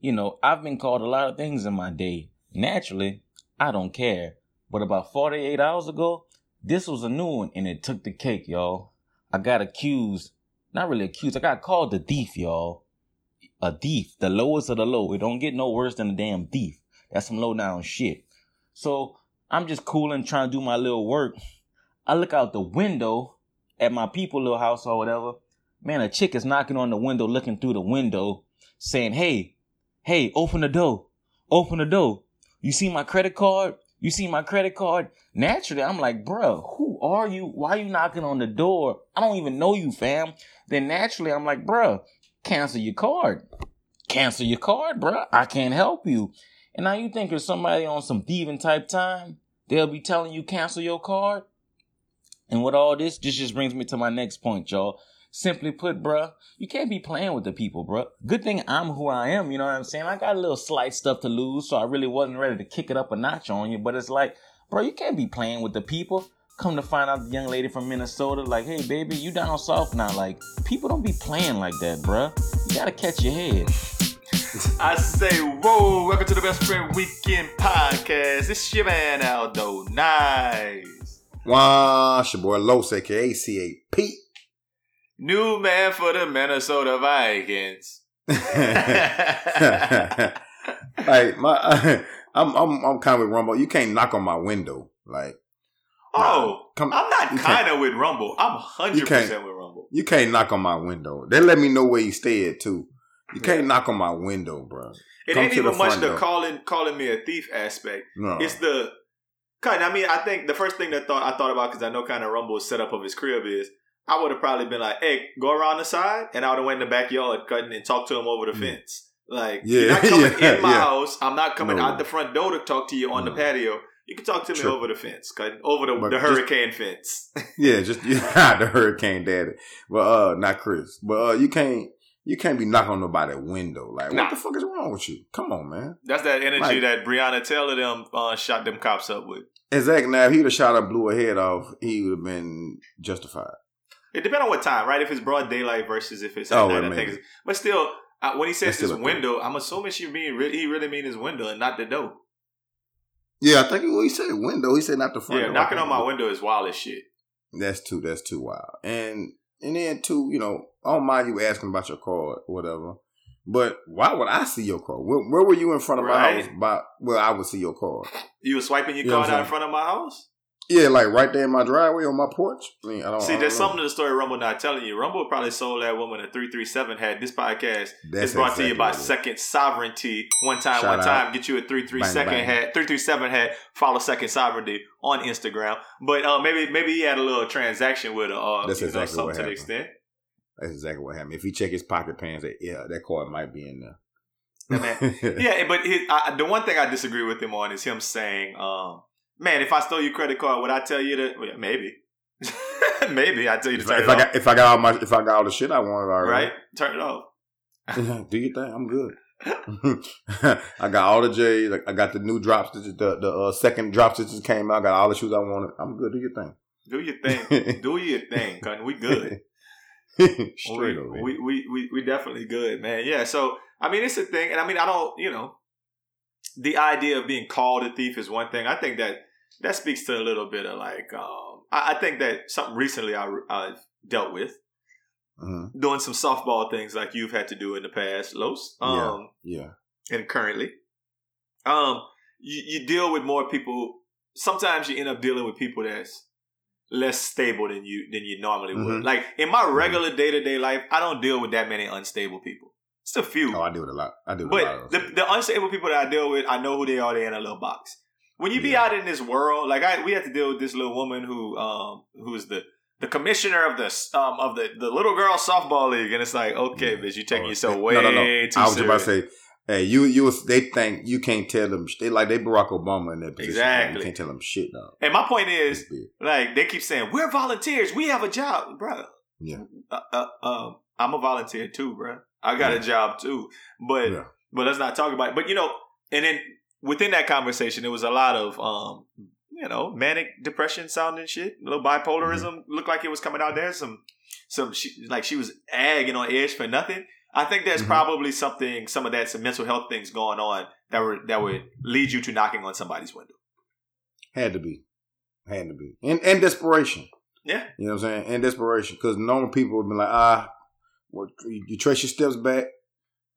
you know, I've been called a lot of things in my day. Naturally, I don't care. But about 48 hours ago, this was a new one and it took the cake, y'all. I got accused. Not really accused. I got called the thief, y'all. A thief. The lowest of the low. It don't get no worse than a damn thief. That's some low down shit. So I'm just cooling, trying to do my little work. I look out the window at my people little house or whatever. Man, a chick is knocking on the window, looking through the window, saying, Hey, hey, open the door. Open the door. You see my credit card? You see my credit card? Naturally, I'm like, bruh, who are you? Why are you knocking on the door? I don't even know you, fam. Then naturally, I'm like, bruh, cancel your card. Cancel your card, bruh. I can't help you. And now you think if somebody on some thieving type time, they'll be telling you cancel your card? And with all this, this just brings me to my next point, y'all. Simply put, bruh, you can't be playing with the people, bruh. Good thing I'm who I am, you know what I'm saying? I got a little slight stuff to lose, so I really wasn't ready to kick it up a notch on you. But it's like, bro, you can't be playing with the people. Come to find out the young lady from Minnesota, like, hey, baby, you down south now. Like, people don't be playing like that, bruh. You gotta catch your head. I say, whoa, welcome to the Best Friend Weekend Podcast. It's your man Aldo. Nice. Wow, it's your boy Los, aka CAP. New man for the Minnesota Vikings. like my, I'm I'm I'm kind of with Rumble. You can't knock on my window. Like, oh, come- I'm not kind of with Rumble. I'm You 100% with Rumble. you can't knock on my window. They let me know where you stay at too. You can't knock on my window, bro. It Come ain't to the even much the door. calling calling me a thief aspect. No, It's the kind. I mean, I think the first thing that thought I thought about because I know kind of Rumble's setup of his crib is I would have probably been like, "Hey, go around the side," and I would have went in the backyard cutting and talked to him over the Mm. fence. Like, Yeah, you're not coming yeah, in my yeah. house. I'm not coming No. out the front door to talk to you on the patio. You can talk to me True. over the fence, cutting over the, the just- hurricane fence. yeah, just yeah, the hurricane daddy, but uh, not Chris. But uh, you can't you can't be knocking on nobody's window. Like, Nah. what the fuck is wrong with you? Come on, man. That's that energy Like- that Breonna Taylor them uh, shot them cops up with. Exactly. Now, if he'd have shot her, blew her head off, he would have been justified. It depends on what time, right? If it's broad daylight versus if it's at Oh, night. I think it's, but still, uh, when he says his a thing. window, I'm assuming she mean he really mean his window and not the door. Yeah, I think what he said window. He said not the front. yeah, door. knocking on my window is wild as shit. That's too. That's too wild. And and then too, you know, I don't mind you asking about your car or whatever. But why would I see your car? Where, where were you in front of my house? By where I would see your car? You were swiping your You card out in front of my house. Yeah, like right there in my driveway on my porch. I mean, I don't See, I don't there's know. something to the story Rumble not telling you. Rumble probably sold that woman a three three seven had this podcast. That's it's brought to you by what it is. Second Sovereignty. One time, Shout one out. time, get you a three three Bang, hat three three seven hat. Follow Second Sovereignty on Instagram. But uh, maybe maybe he had a little transaction with her. Uh, That's you know, exactly something what to the happened. extent. That's exactly what happened. If he check his pocket pants, that yeah, that card might be in there. yeah, but I, the one thing I disagree with him on is him saying, um, "Man, if I stole your credit card, would I tell you to? well, maybe, maybe I tell you to If, turn I, it if I off, got if I got all my if I got all the shit I wanted already, right? Turn it off." Do you think I'm good? I got all the J's. I got the new drop stitches. The the uh, second drop stitches came out. I got all the shoes I wanted. I'm good. Do your thing. Do your thing. Do your thing, cuz we good. Straight over. we, we, we, we, we definitely good, man. Yeah. So, I mean, it's a thing. And I mean, I don't, you know, the idea of being called a thief is one thing. I think that that speaks to a little bit of like, um, I, I think that something recently I, I've dealt with Mhm. doing some softball things like you've had to do in the past, Los. Um, Yeah. and currently. Um, you, you deal with more people. Sometimes you end up dealing with people that's less stable than you than you normally would. Mhm. Like in my regular day to day life, I don't deal with that many unstable people. It's a few, Oh, I do it a lot. I do it a lot. but the, the unstable people that I deal with, I know who they are. They're in a little box. When you be Yeah. out in this world, like I, we had to deal with this little woman who, um, who's the the commissioner of the um of the the little girl softball league, and it's like, okay, bitch, you taking Oh, yourself way no, no. I was serious. about to say, Hey, you you was- they think you can't tell them. They like they Barack Obama in that position. Exactly. You can't tell them shit though. And my point is, like, they keep saying we're volunteers. We have a job, bro. Yeah. Uh, uh, um, I'm a volunteer too, bro. I got a job too, but Yeah. but let's not talk about it. But you know, and then within that conversation, there was a lot of um, you know, manic depression sounding shit. A little bipolarism Mm-hmm. looked like it was coming out there. Some some she, like she was agging on edge for nothing. I think there's Mhm. probably something, some of that, some mental health things going on that were that would lead you to knocking on somebody's window. Had to be, had to be, and and desperation. Yeah. You know what I'm saying? And desperation, because normal people would be like, ah, well, you, you trace your steps back.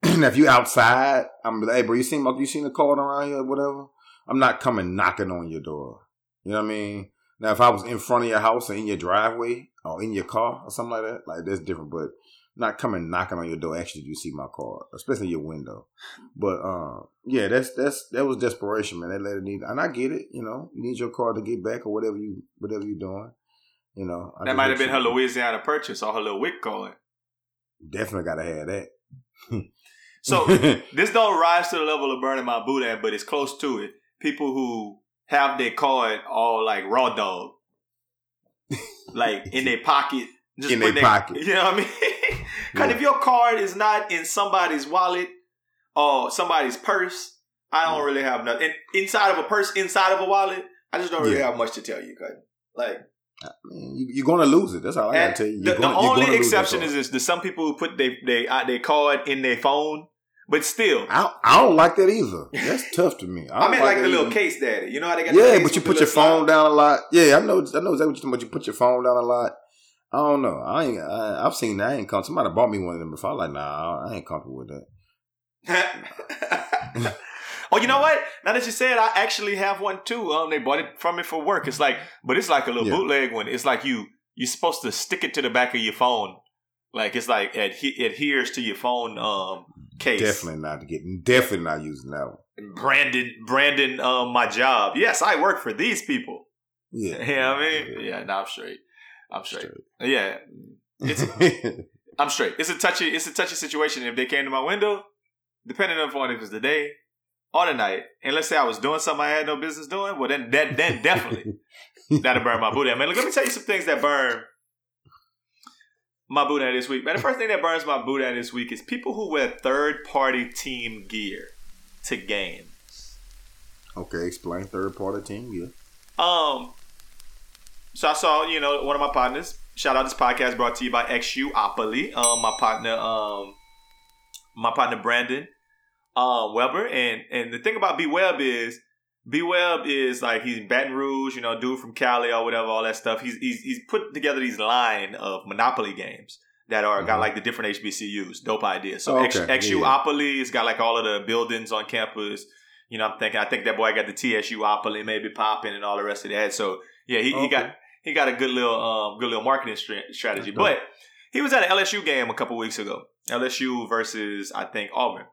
now, if you outside, I'm like, hey, bro, you seen you seen a car around here, or whatever. I'm not coming knocking on your door. You know what I mean? Now, if I was in front of your house or in your driveway or in your car or something like that, like that's different. But not coming knocking on your door. Actually, you see my car, especially your window. But uh, yeah, that's that's that was desperation, man. That lady need, and I get it. You know, you need your car to get back or whatever you whatever you're doing. You know, I That might have been her Louisiana purchase or her little WIC card. Definitely gotta have that. So this don't rise to the level of burning my boot at, but it's close to it. People who have their card all like raw dog, like in their pocket, just In their pocket. You know what I mean? Because Yeah. if your card is not in somebody's wallet or somebody's purse, I don't really have nothing. And inside of a purse, inside of a wallet, I just don't really Yeah. have much to tell you. Cause like Man, you, you're gonna lose it. That's all I gotta tell you. the, You're the gonna- you're only gonna lose that exception is this: there's some people who put they they uh, their card in their phone, but still, I, I don't like that either. That's tough to me. I, I, mean, like that the little either. case daddy. You know how they got? the Yeah, but you put your phone down a lot. Yeah, I know. I know exactly what you're talking about. You put your phone down a lot. I don't know. I ain't. I, I've seen that. I ain't come. Somebody bought me one of them before. I was like, nah, I ain't comfortable with that. oh, you know what? Now that you said, I actually have one too. Um, they bought it from me for work. It's like, but it's like a little Yeah. bootleg one. It's like you you're supposed to stick it to the back of your phone. Like it's like adhe- adheres to your phone um case. Definitely not getting. Definitely not using that one. Brandon, Brandon, um, my job. Yes, I work for these people. Yeah. You know what I mean? Yeah, no, I'm straight. I'm straight. Yeah, it's I'm straight. It's a touchy. It's a touchy situation. If they came to my window, depending upon if it's the day or the night, and let's say I was doing something I had no business doing, well then that then definitely that'll burn my booty. out. Man, look, let me tell you some things that burn my boot out this week. Man, the first thing that burns my boot out this week is people who wear third party team gear to games. okay, explain third party team. gear. Um, so I saw, you know, one of my partners. Shout out this podcast brought to you by XUopoly. Um, my partner, um, my partner Brandon, um, Weber, and and the thing about B Web is B Web is like he's Baton Rouge, you know, dude from Cali or whatever, all that stuff. He's he's he's put together these line of Monopoly games that are got Mhm. like the different HBCUs. Dope idea. So Oh, X okay. XUopoly has got like all of the buildings on campus. You know, I'm thinking. I think that boy got the TSUopoly maybe popping and all the rest of that. So yeah, he, he got he got a good little um good little marketing strategy. But he was at an LSU game a couple weeks ago. LSU versus I think Auburn.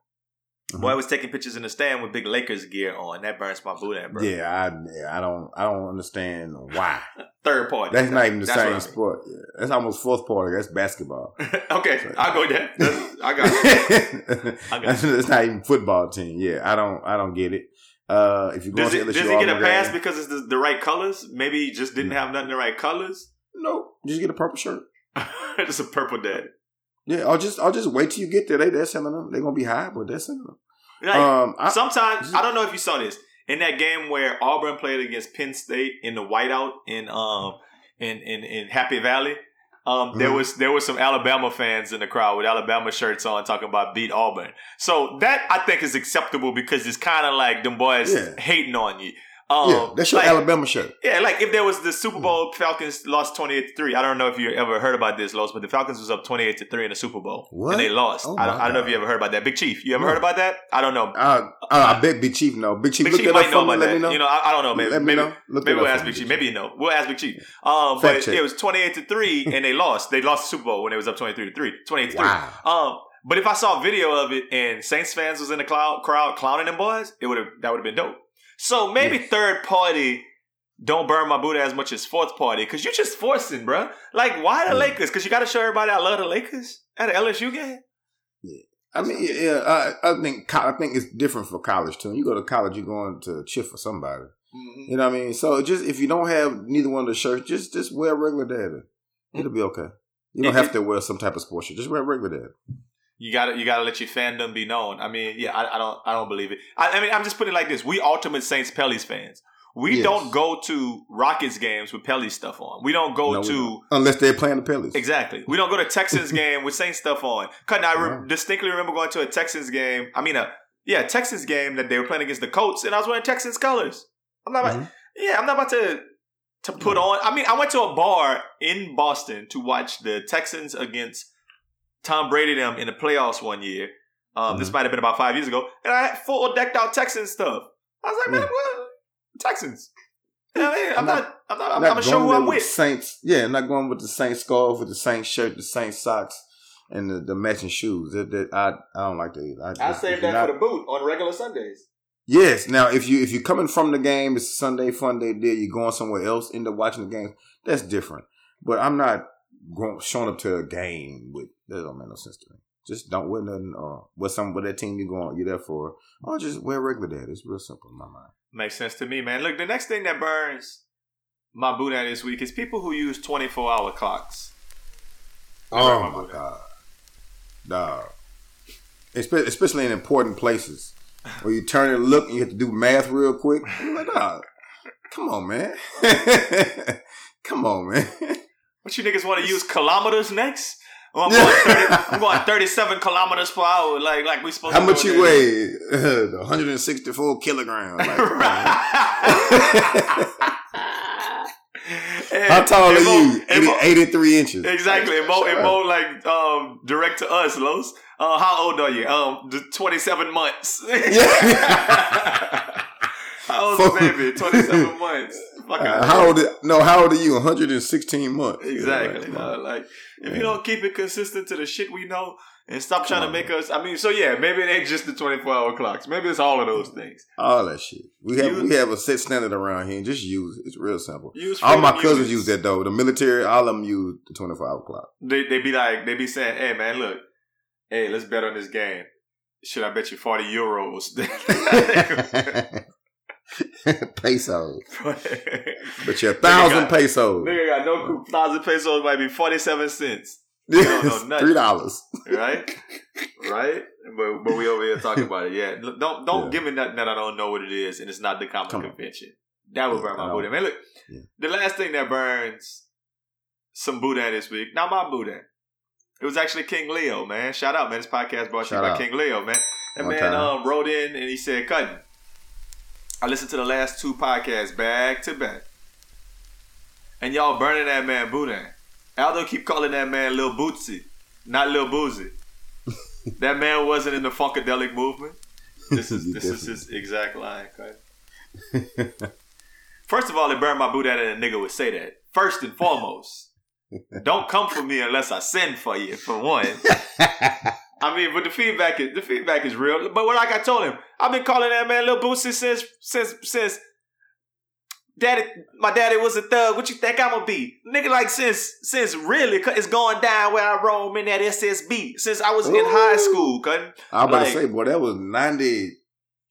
Mhm. Boy was taking pictures in the stand with big Lakers gear on. That burns my boot out, bro. Yeah, I, yeah, I don't, I don't understand why. Third party. That's not even the what I same mean. sport. Yeah, that's almost fourth party. That's basketball. okay, I'll go there. That's- I got it. I got That's it's not even football team. Yeah, I don't, I don't get it. Uh, if you go Does, to it, does he get a pass game- because it's the, the right colors? Maybe he just didn't have nothing the right colors. No, just get a purple shirt. it's a purple daddy. Yeah, I'll just, I'll just wait till you get there. They, they're selling them. They're gonna be high, but they're selling them. Like, um, I, Sometimes I don't know if you saw this in that game where Auburn played against Penn State in the whiteout in um in in, in Happy Valley. Um, there Mhm. was there was some Alabama fans in the crowd with Alabama shirts on talking about beat Auburn. So that I think is acceptable because it's kind of like them boys Yeah. hating on you. Um, yeah, that's your like, Alabama shirt. Yeah, like if there was the Super Bowl, Falcons lost twenty eight to three. I don't know if you ever heard about this, Los, but the Falcons was up twenty eight to three in the Super Bowl, What? and they lost. Oh I, don't, I don't know if you ever heard about that. Big Chief, you ever No. heard about that? I don't know. Uh, uh, I bet Big Chief know. Big Chief, Big Chief might know about Let that. me know. You know, I, I don't know. Maybe Let me maybe, know. Look maybe we'll ask Big me. Chief. Maybe you know. We'll ask Big Chief. Um, but check. it was twenty eight to three, and they lost. They lost the Super Bowl when it was up twenty three to three. Twenty eight to three. Wow. Um, but if I saw a video of it and Saints fans was in the cloud, crowd clowning them boys, it would have that would have been dope. So maybe third party don't burn my boot as much as fourth party because you're just forcing, bruh. Like why the Yeah. Lakers? Because you got to show everybody I love the Lakers at an LSU game. Yeah. I mean, yeah, I, I think I think it's different for college too. You go to college, you're going to cheer for somebody. Mhm. You know what I mean? So just if you don't have neither one of the shirts, just just wear regular daddy. It'll be okay. You don't have to wear some type of sports shirt. Just wear regular daddy. You gotta you gotta let your fandom be known. I mean, yeah, I, I don't I don't believe it. I, I mean, I'm just putting it like this: we ultimate Saints Pelly's fans. We Yes. don't go to Rockets games with Pelly stuff on. We don't go No, to don't. unless they're playing the Pelicans. exactly. We don't go to Texans game with Saints stuff on. Cause I re- Right. distinctly remember going to a Texans game. I mean, a yeah Texans game that they were playing against the Colts, and I was wearing Texans colors. I'm not. About, Mhm. yeah, I'm not about to to put on. I mean, I went to a bar in Boston to watch the Texans against Tom Brady them in the playoffs one year. Um, This Mhm. might have been about five years ago, and I had full decked out Texans stuff. I was like, man, Yeah. what Texans? You know I mean? I'm I'm not. not- I'm not. I'm, not gonna show going who I'm with with. the Saints. Yeah, I'm not going with the Saints scarf, with the Saints shirt, the Saints socks, and the, the matching shoes. That, that I I don't like that either. I, I just- saved that not- for the boot on regular Sundays. Yes. Now, if you if you're coming from the game, it's a Sunday fun day deal. You're going somewhere else, end up watching the game. That's different. But I'm not going showing up to a game with that don't make no sense to me. Just don't wear nothing. Uh, with some with that team you're going, you're there for. Or just wear regular. That it's real simple in my mind. Makes sense to me, man. Look, the next thing that burns my boot out this week is people who use 24 hour clocks. Oh my my god, dog. Espe- Especially in important places where you turn and look and you have to do math real quick. I'm like, dog, come on, man. come on, man. What you niggas want to use kilometers next? Oh, I'm, going 30, I'm going 37 kilometers per hour, like like we supposed How much you weigh? 164 kilograms. Like, come on, man. And- How tall are you? Mo- 83 inches. Exactly. And Mo, and. Mo like um direct to us, Los. Uh, how old are you? Um, 27 months. How old's the baby? 27 months. Uh, how old? No, how old are you? 116 months. Exactly. Like, dog. Like if Yeah. you don't keep it consistent to the shit we know and stop trying to make us I mean, so yeah, maybe it ain't just the 24 hour clocks. Maybe it's all of those things. All that shit. We have You- we have a set standard around here and just use it. It's real simple. Use All my cousins units. use that though. The military, all of them use the 24 hour clock. They they be like they be saying, "Hey man, look, hey, let's bet on this game. Should I bet you forty euros?" pesos. But you're a thousand got- pesos. Nigga got no clue. Thousand pesos might be forty-seven cents, don't know nothing. Three dollars. right? right? But but we over here talking about it. Yeah, don't don't Yeah. give me nothing that I don't know what it is, and it's not the common Come on. convention. That would burn Yeah, my boudin. Man, look, Yeah. the last thing that burns some boudin this week. Not my boudin. It was actually King Leo, man. Shout out, man. This podcast brought to you Shout by out. King Leo, man. That One man um, wrote in and he said, Cutting, I listened to the last two podcasts back to back. And y'all burning that man Boudin. Aldo keep calling that man Lil Bootsy, not Lil Boozy. that man wasn't in the Funkadelic movement. This is this is his exact line, Cut. First of all, it burned my boot out that a nigga would say that. First and foremost, don't come for me unless I send for you. For one, I mean, but the feedback is the feedback is real. But what like I told him, I've been calling that man Lil Boosie since since since daddy. My daddy was a thug. What you think I'm gonna be, nigga? Like since since really it's going down where I roam in that SSB since I was in high school. Cause I was about Like- to say, boy, that was ninety.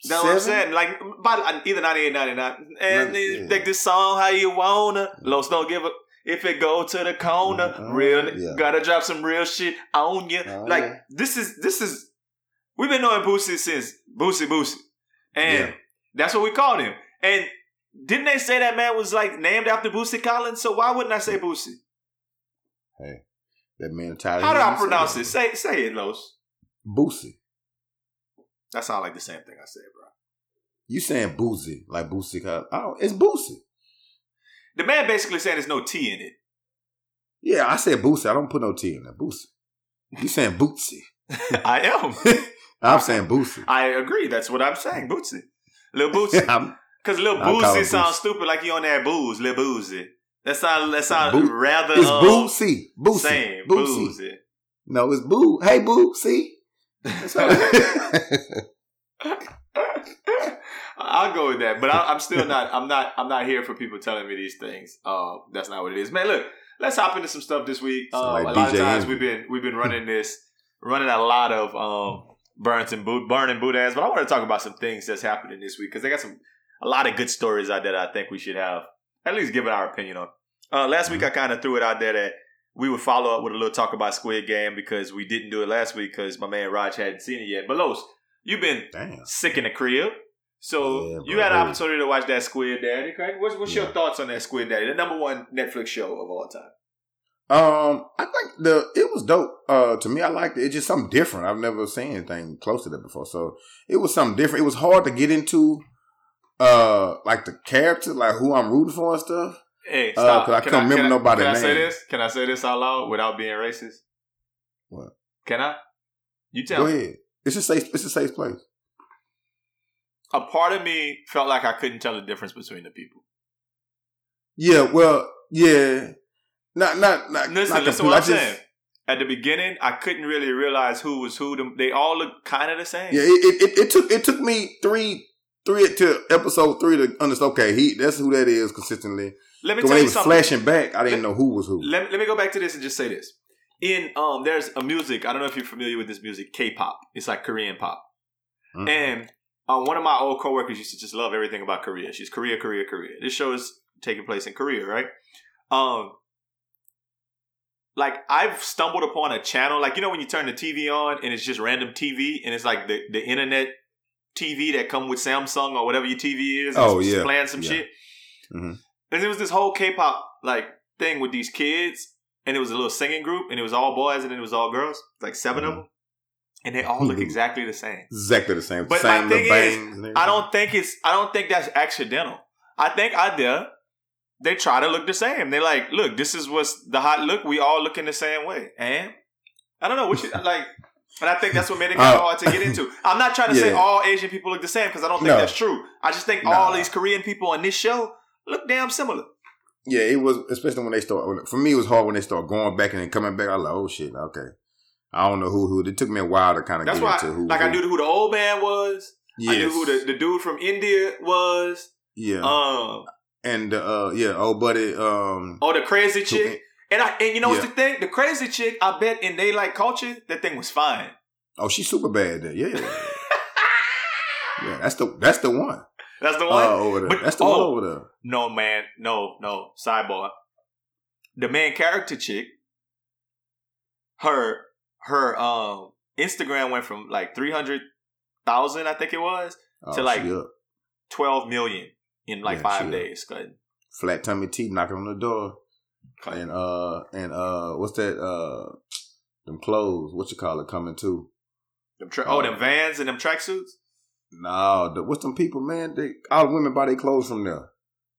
That's what I'm saying. Like, by either 98, 99. And Yeah. they like this song, How You Wanna. Mm. Los don't give a. If it go to the corner, Uh, real yeah. gotta drop some real shit on you. Oh, like this is this is we've been knowing Boosie since Boosie Boosie, and Yeah. that's what we called him. And didn't they say that man was like named after Boosie Collins? So why wouldn't I say Boosie? Hey, that man tired. How do I pronounce it? Say say it, Los. Boosie. That sounds like the same thing I said, bro. You saying boozy like Boosie? Collins. Oh, it's Boosie. The man basically saying there's no T in it. Yeah, I said Boosie. I don't put no T in there. Boosie. You saying Bootsy? I am. I'm saying Boosie. I agree. That's what I'm saying. Bootsy. Lil Bootsy. Because Lil call Bootsy sounds Bootsy. stupid like you on that booze. Lil Boozy. That sound that sound Boo- rather it's um. Boosie. same. Boosie. Boozy. No, it's Boo. Hey, Boo. See? I'll go with that, but I, I'm still not. I'm not. I'm not here for people telling me these things. Uh, that's not what it is, man. Look, let's hop into some stuff this week. Uh, like a lot of times we've been we've been running this, running a lot of um, burns and boot burning boot ass. But I want to talk about some things that's happening this week because they got some a lot of good stories out there that I think we should have at least give it our opinion on. Uh, last week I kind of threw it out there that we would follow up with a little talk about Squid Game because we didn't do it last week because my man Raj hadn't seen it yet. But Los, you've been Damn. sick in the crib. So Yeah, you had an opportunity to watch that Squid Daddy. Craig. What's, what's your thoughts on that Squid Daddy, the number one Netflix show of all time? Um, I think the it was dope. Uh, to me, I liked it. It's just something different. I've never seen anything close to that before, so it was something different. It was hard to get into, uh, like the character, like who I'm rooting for and stuff. Hey, Uh, stop. 'cause I Can couldn't remember can nobody's Can I say name. this? Can I say this out loud without being racist? What? Can I? You tell Go me. It's a safe. It's a safe place. A part of me felt like I couldn't tell the difference between the people. Yeah. Well. Yeah. Not. Not. Not. Listen, not listen what I'm just- saying. At the beginning, I couldn't really realize who was who. They all look kind of the same. Yeah. It, it, it, took. It took me three. Three to episode three to understand. Okay, he. That's who that is consistently. Let me When tell he you was something. flashing back, I didn't know who was who. Let, let me go back to this and just say this. In um, there's a music. I don't know if you're familiar with this music, K-pop. It's like Korean pop. Mhm. And uh, one of my old coworkers used to just love everything about Korea. She's Korea, Korea, Korea. This show is taking place in Korea, right? Um, like I've stumbled upon a channel, like you know when you turn the TV on and it's just random TV and it's like the the internet TV that come with Samsung or whatever your TV is. Oh, yeah. playing some Yeah. shit. Mhm. And there was this whole K-pop like thing with these kids, and it was a little singing group, and it was all boys and then it was all girls, like 7 of Mhm. them, and they all look Mhm. exactly the same. Exactly the same. But same my thing is, bangs and everything. I don't think it's. I don't think that's accidental. I think there, they try to look the same. They like, look, this is what's the hot look. We all looking the same way, and I don't know what you like. And I think that's what made it kind of Uh, hard to get into. I'm not trying to say all Asian people look the same because I don't think No. that's true. I just think Nah. all these Korean people on this show look damn similar. Yeah, it was especially when they start. For me, it was hard when they start going back and then coming back. I was like, oh shit, okay. I don't know who who. It took me a while to kind of That's get why, into who. like, who. I knew who the old man was. Yes. I knew who the, the dude from India was. yeah, Um, and uh, yeah, old buddy. Um, oh, the crazy chick. And I and you know what's the thing? The crazy chick, I bet in they like culture, that thing was fine. oh, she's super bad. There, yeah, yeah. That's the that's the one. That's the Uh, one. over there. But- that's the one oh. over there. no, man, no, no. Sidebar. The main character chick, her her um Instagram went from like three hundred thousand, I think it was, Oh, To, like, twelve million in like Yeah, five days. Flat tummy tea knocking on the door, and uh, and uh, what's that? Uh, them clothes. What you call it? Coming too. Them tra- oh, them vans and them tracksuits. No, the, what's them people, man? They all the women buy their clothes from there.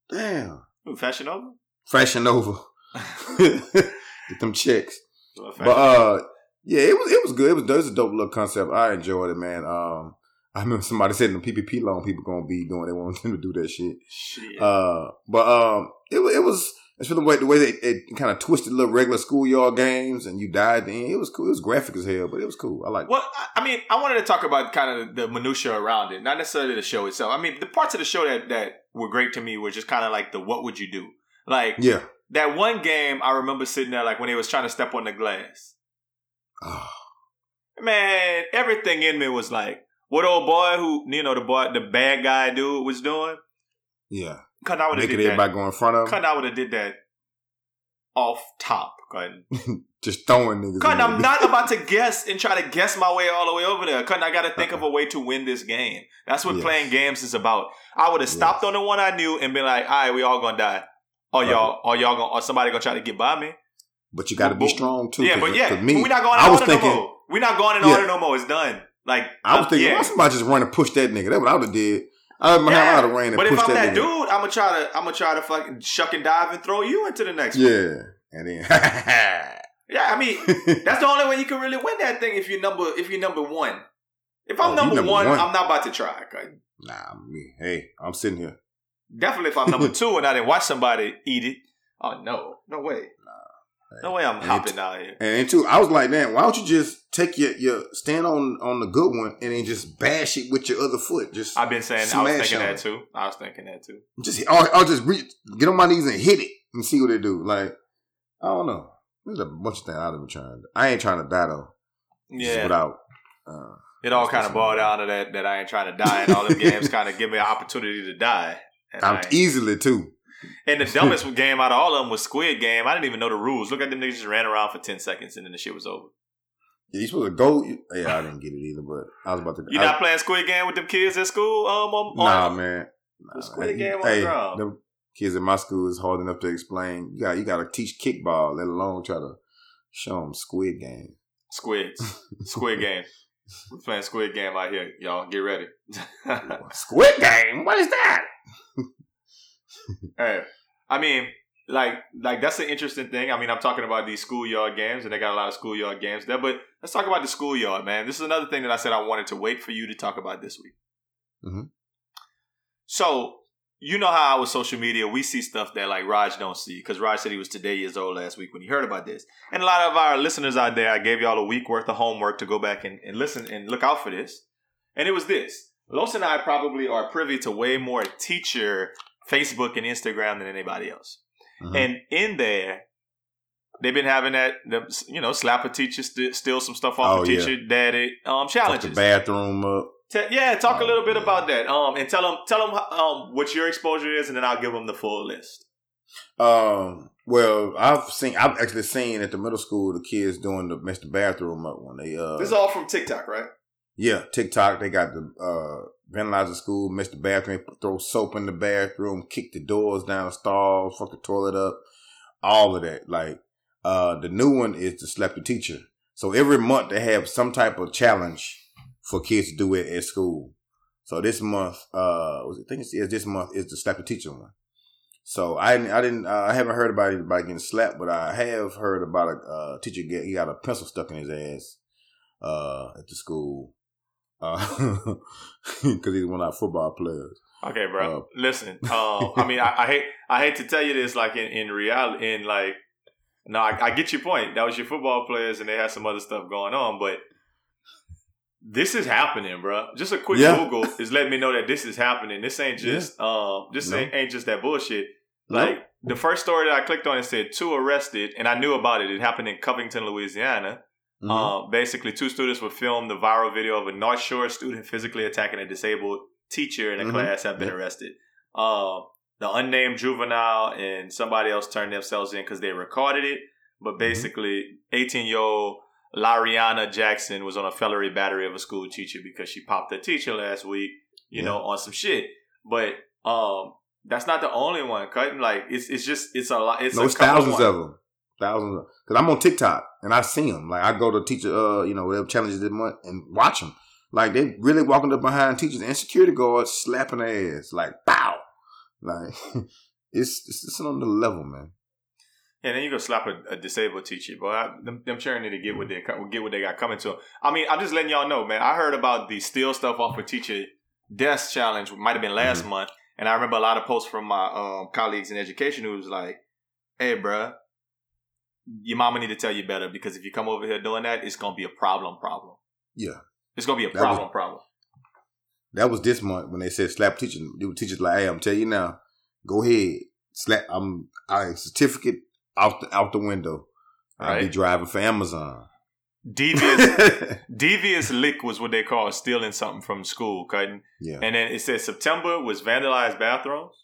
Damn, Ooh, Fashion Nova. Fashion Nova. Get them chicks. Well, But uh, yeah, it was it was good. It was, it was a dope little concept. I enjoyed it, man. Um, I remember somebody said in the PPP loan people gonna be doing. They want them to do that shit. Shit. Uh, but um, it it was. Especially the way, the way they, they kind of twisted little regular schoolyard games and you died then. It was cool. It was graphic as hell, but it was cool. I like. Well, I- I mean, I wanted to talk about kind of the minutia around it, not necessarily the show itself. I mean, the parts of the show that that were great to me were just kind of like the "What would you do?" Like Yeah. that one game. I remember sitting there like when they was trying to step on the glass. Oh, Man, everything in me was like, what old boy who you know the boy, the bad guy dude was doing. yeah. Cause I would have did that. everybody go in front of Cause. I would have did that off top. Just throwing niggas. Cause I'm not about to guess and try to guess my way all the way over there. Cause I got to think of a way to win this game. That's what Yes. playing games is about. I would have stopped on the one I knew and been like, "All right, we all gonna die." Or y'all, or y'all gonna, or somebody gonna try to get by me. But you got to be strong too. Yeah, but yeah, me, we're not going in I was order thinking, no more. We're not going in Yeah. order no more. It's done. Like I was uh, thinking, yeah. why somebody just run and push that nigga? That's what I would have did. I would have Yeah, out of rain But if I'm that nigga. dude, I'm gonna try to, I'm gonna try to fucking shuck and dive and throw you into the next one. Yeah, and then Yeah, I mean, That's the only way you can really win that thing if you're number if you're number one. If I'm Oh, number, number one, one. I'm not about to try. nah, me. Hey, I'm sitting here. Definitely if I'm number two and I didn't watch somebody eat it. Oh no, no way. No way I'm hopping it- out here. And then too, I was like, man, why don't you just take your your stand on on the good one and then just bash it with your other foot? Just I've been saying I was thinking that it. too. I was thinking that too. just I'll, I'll just re- get on my knees and hit it and see what they do. Like I don't know. There's a bunch of things I've been trying. I ain't trying to battle. Yeah. without. Uh, It all kind of boiled down to that that I ain't trying to die, and all them games kind of give me an opportunity to die. And, I'm easily too. And the dumbest game out of all of them was Squid Game. I didn't even know the rules. Look at them niggas just ran around for ten seconds and then the shit was over. Yeah, you supposed to go. Yeah, I didn't get it either, but I was about to. You I, not playing Squid Game with them kids at school? Um, on, Nah, on- man. Nah, The Squid. Game on hey, the ground. them kids in my school is hard enough to explain. You got you got to teach kickball, let alone try to show them Squid Game. Squids, Squid Game. We're playing Squid Game out here, y'all. Get ready. Squid Game? What is that? Hey, I mean, like, like that's an interesting thing. I mean, I'm talking about these schoolyard games, and they got a lot of schoolyard games there. But let's talk about the schoolyard, man. This is another thing that I said I wanted to wait for you to talk about this week. Mhm. So you know how with social media we see stuff that like Raj don't see because Raj said he was today years old last week when he heard about this, and a lot of our listeners out there, I gave y'all a week worth of homework to go back and, and listen and look out for this, and it was this. Los and I probably are privy to way more teacher Facebook and Instagram than anybody else. Mhm. And in there, they've been having that, the, you know, slap a teacher, st- steal some stuff off Oh, a yeah. teacher, daddy, um, challenges. bathroom up. Te- yeah, talk a Oh, little bit yeah. about that. Um, and tell them, tell them um, what your exposure is, and then I'll give them the full list. Um. Well, I've seen. I've actually seen at the middle school the kids doing the the bathroom up when they. Uh, This is all from TikTok, right? yeah, TikTok. They got the uh vandalize the school, mess the bathroom, throw soap in the bathroom, kick the doors down the stalls, fuck the toilet up, all of that. Like uh the new one is to slap the teacher. So every month they have some type of challenge for kids to do it at school. So this month, uh, I think it's, this month is the slap the teacher one. So I I didn't, uh, I haven't heard about anybody getting slapped, but I have heard about a uh, teacher get he got a pencil stuck in his ass uh, at the school because he's one of our football players. Okay, bro. Uh, Listen, um, I mean, I, I hate, I hate to tell you this, like in in reality, in like, no, I, I get your point. That was your football players, and they had some other stuff going on, but this is happening, bro. Just a quick Yeah. Google is letting me know that this is happening. This ain't just, um, this No. ain't, ain't just that bullshit. No. Like the first story that I clicked on, it said two arrested, and I knew about it. It happened in Covington, Louisiana. Mhm. Um, basically, two students were filmed the viral video of a North Shore student physically attacking a disabled teacher in a Mhm. class have been Yep. arrested. Um, the unnamed juvenile and somebody else turned themselves in because they recorded it. But Mm-hmm. basically, 18 year old Lariana Jackson was on a felony battery of a school teacher because she popped a teacher last week, you Yeah. know, on some shit. But um, that's not the only one. Cutting like it's it's just it's a lot. It's no, thousands of them. Thousands. Because I'm on TikTok and I see them. Like I go to teacher, uh, you know, whatever challenges this month and watch them. Like they really walking up behind teachers and security guards slapping their ass. Like bow. Like it's it's, it's on the level, man. Yeah, then you go slap a, a disabled teacher, but I, them, them need to get what they get what they got coming to them. I mean, I'm just letting y'all know, man. I heard about the steal stuff off a teacher desk challenge. Might have been last Mm-hmm. month, and I remember a lot of posts from my um, colleagues in education who was like, "Hey, bruh, your mama need to tell you better because if you come over here doing that, it's gonna be a problem. Problem. Yeah. It's gonna be a That was- problem. problem. That was this month when they said slap teachers. They were teachers like, hey, I'm telling you now, go ahead, slap. I'm I certificate out the out the window. I'll be driving for Amazon. Devious, devious lick was what they call stealing something from school, cutting. yeah. And then it says September was vandalized bathrooms.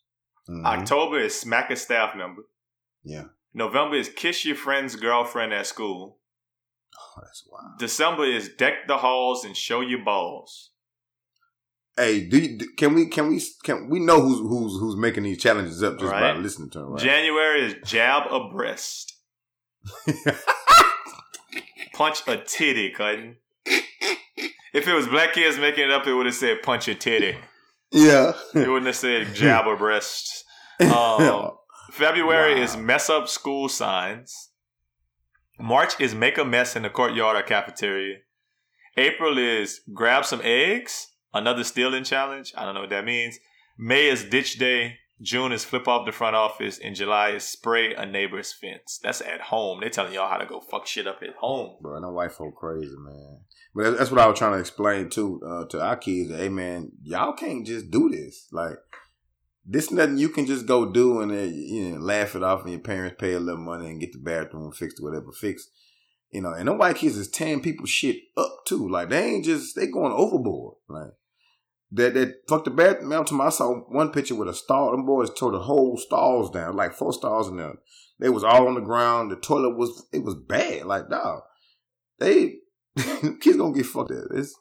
Mhm. October is smack a staff member. Yeah. November is kiss your friend's girlfriend at school. Oh, that's wild. December is deck the halls and show your balls. Hey, do you, do- can we can we can we know who's who's who's making these challenges up just Right. by listening to them? Right? January is jab a breast. punch a titty, cutting. If it was black kids making it up, it would have said punch a titty. yeah. It wouldn't have said jab a breast. Um, February Wow. is mess up school signs. March is make a mess in the courtyard or cafeteria. April is grab some eggs, another stealing challenge. I don't know what that means. May is ditch day. June is flip off the front office. And July is spray a neighbor's fence. That's at home. They're telling y'all how to go fuck shit up at home. Bro, no white folk crazy, man. But that's, that's what I was trying to explain too uh, to our kids. That, hey, man, y'all can't just do this. Like, this nothing you can just go do and uh, you know laugh it off, and your parents pay a little money and get the bathroom fixed or whatever fixed. You know, and them white kids is tearing people shit up too. Like they ain't just they going overboard. Like that that fuck the bathroom. I saw one picture with a stall. Them boys tore the whole stalls down, like four stalls in there. They was all on the ground. The toilet was it was bad. Like dog, they kids gonna get fucked up. It's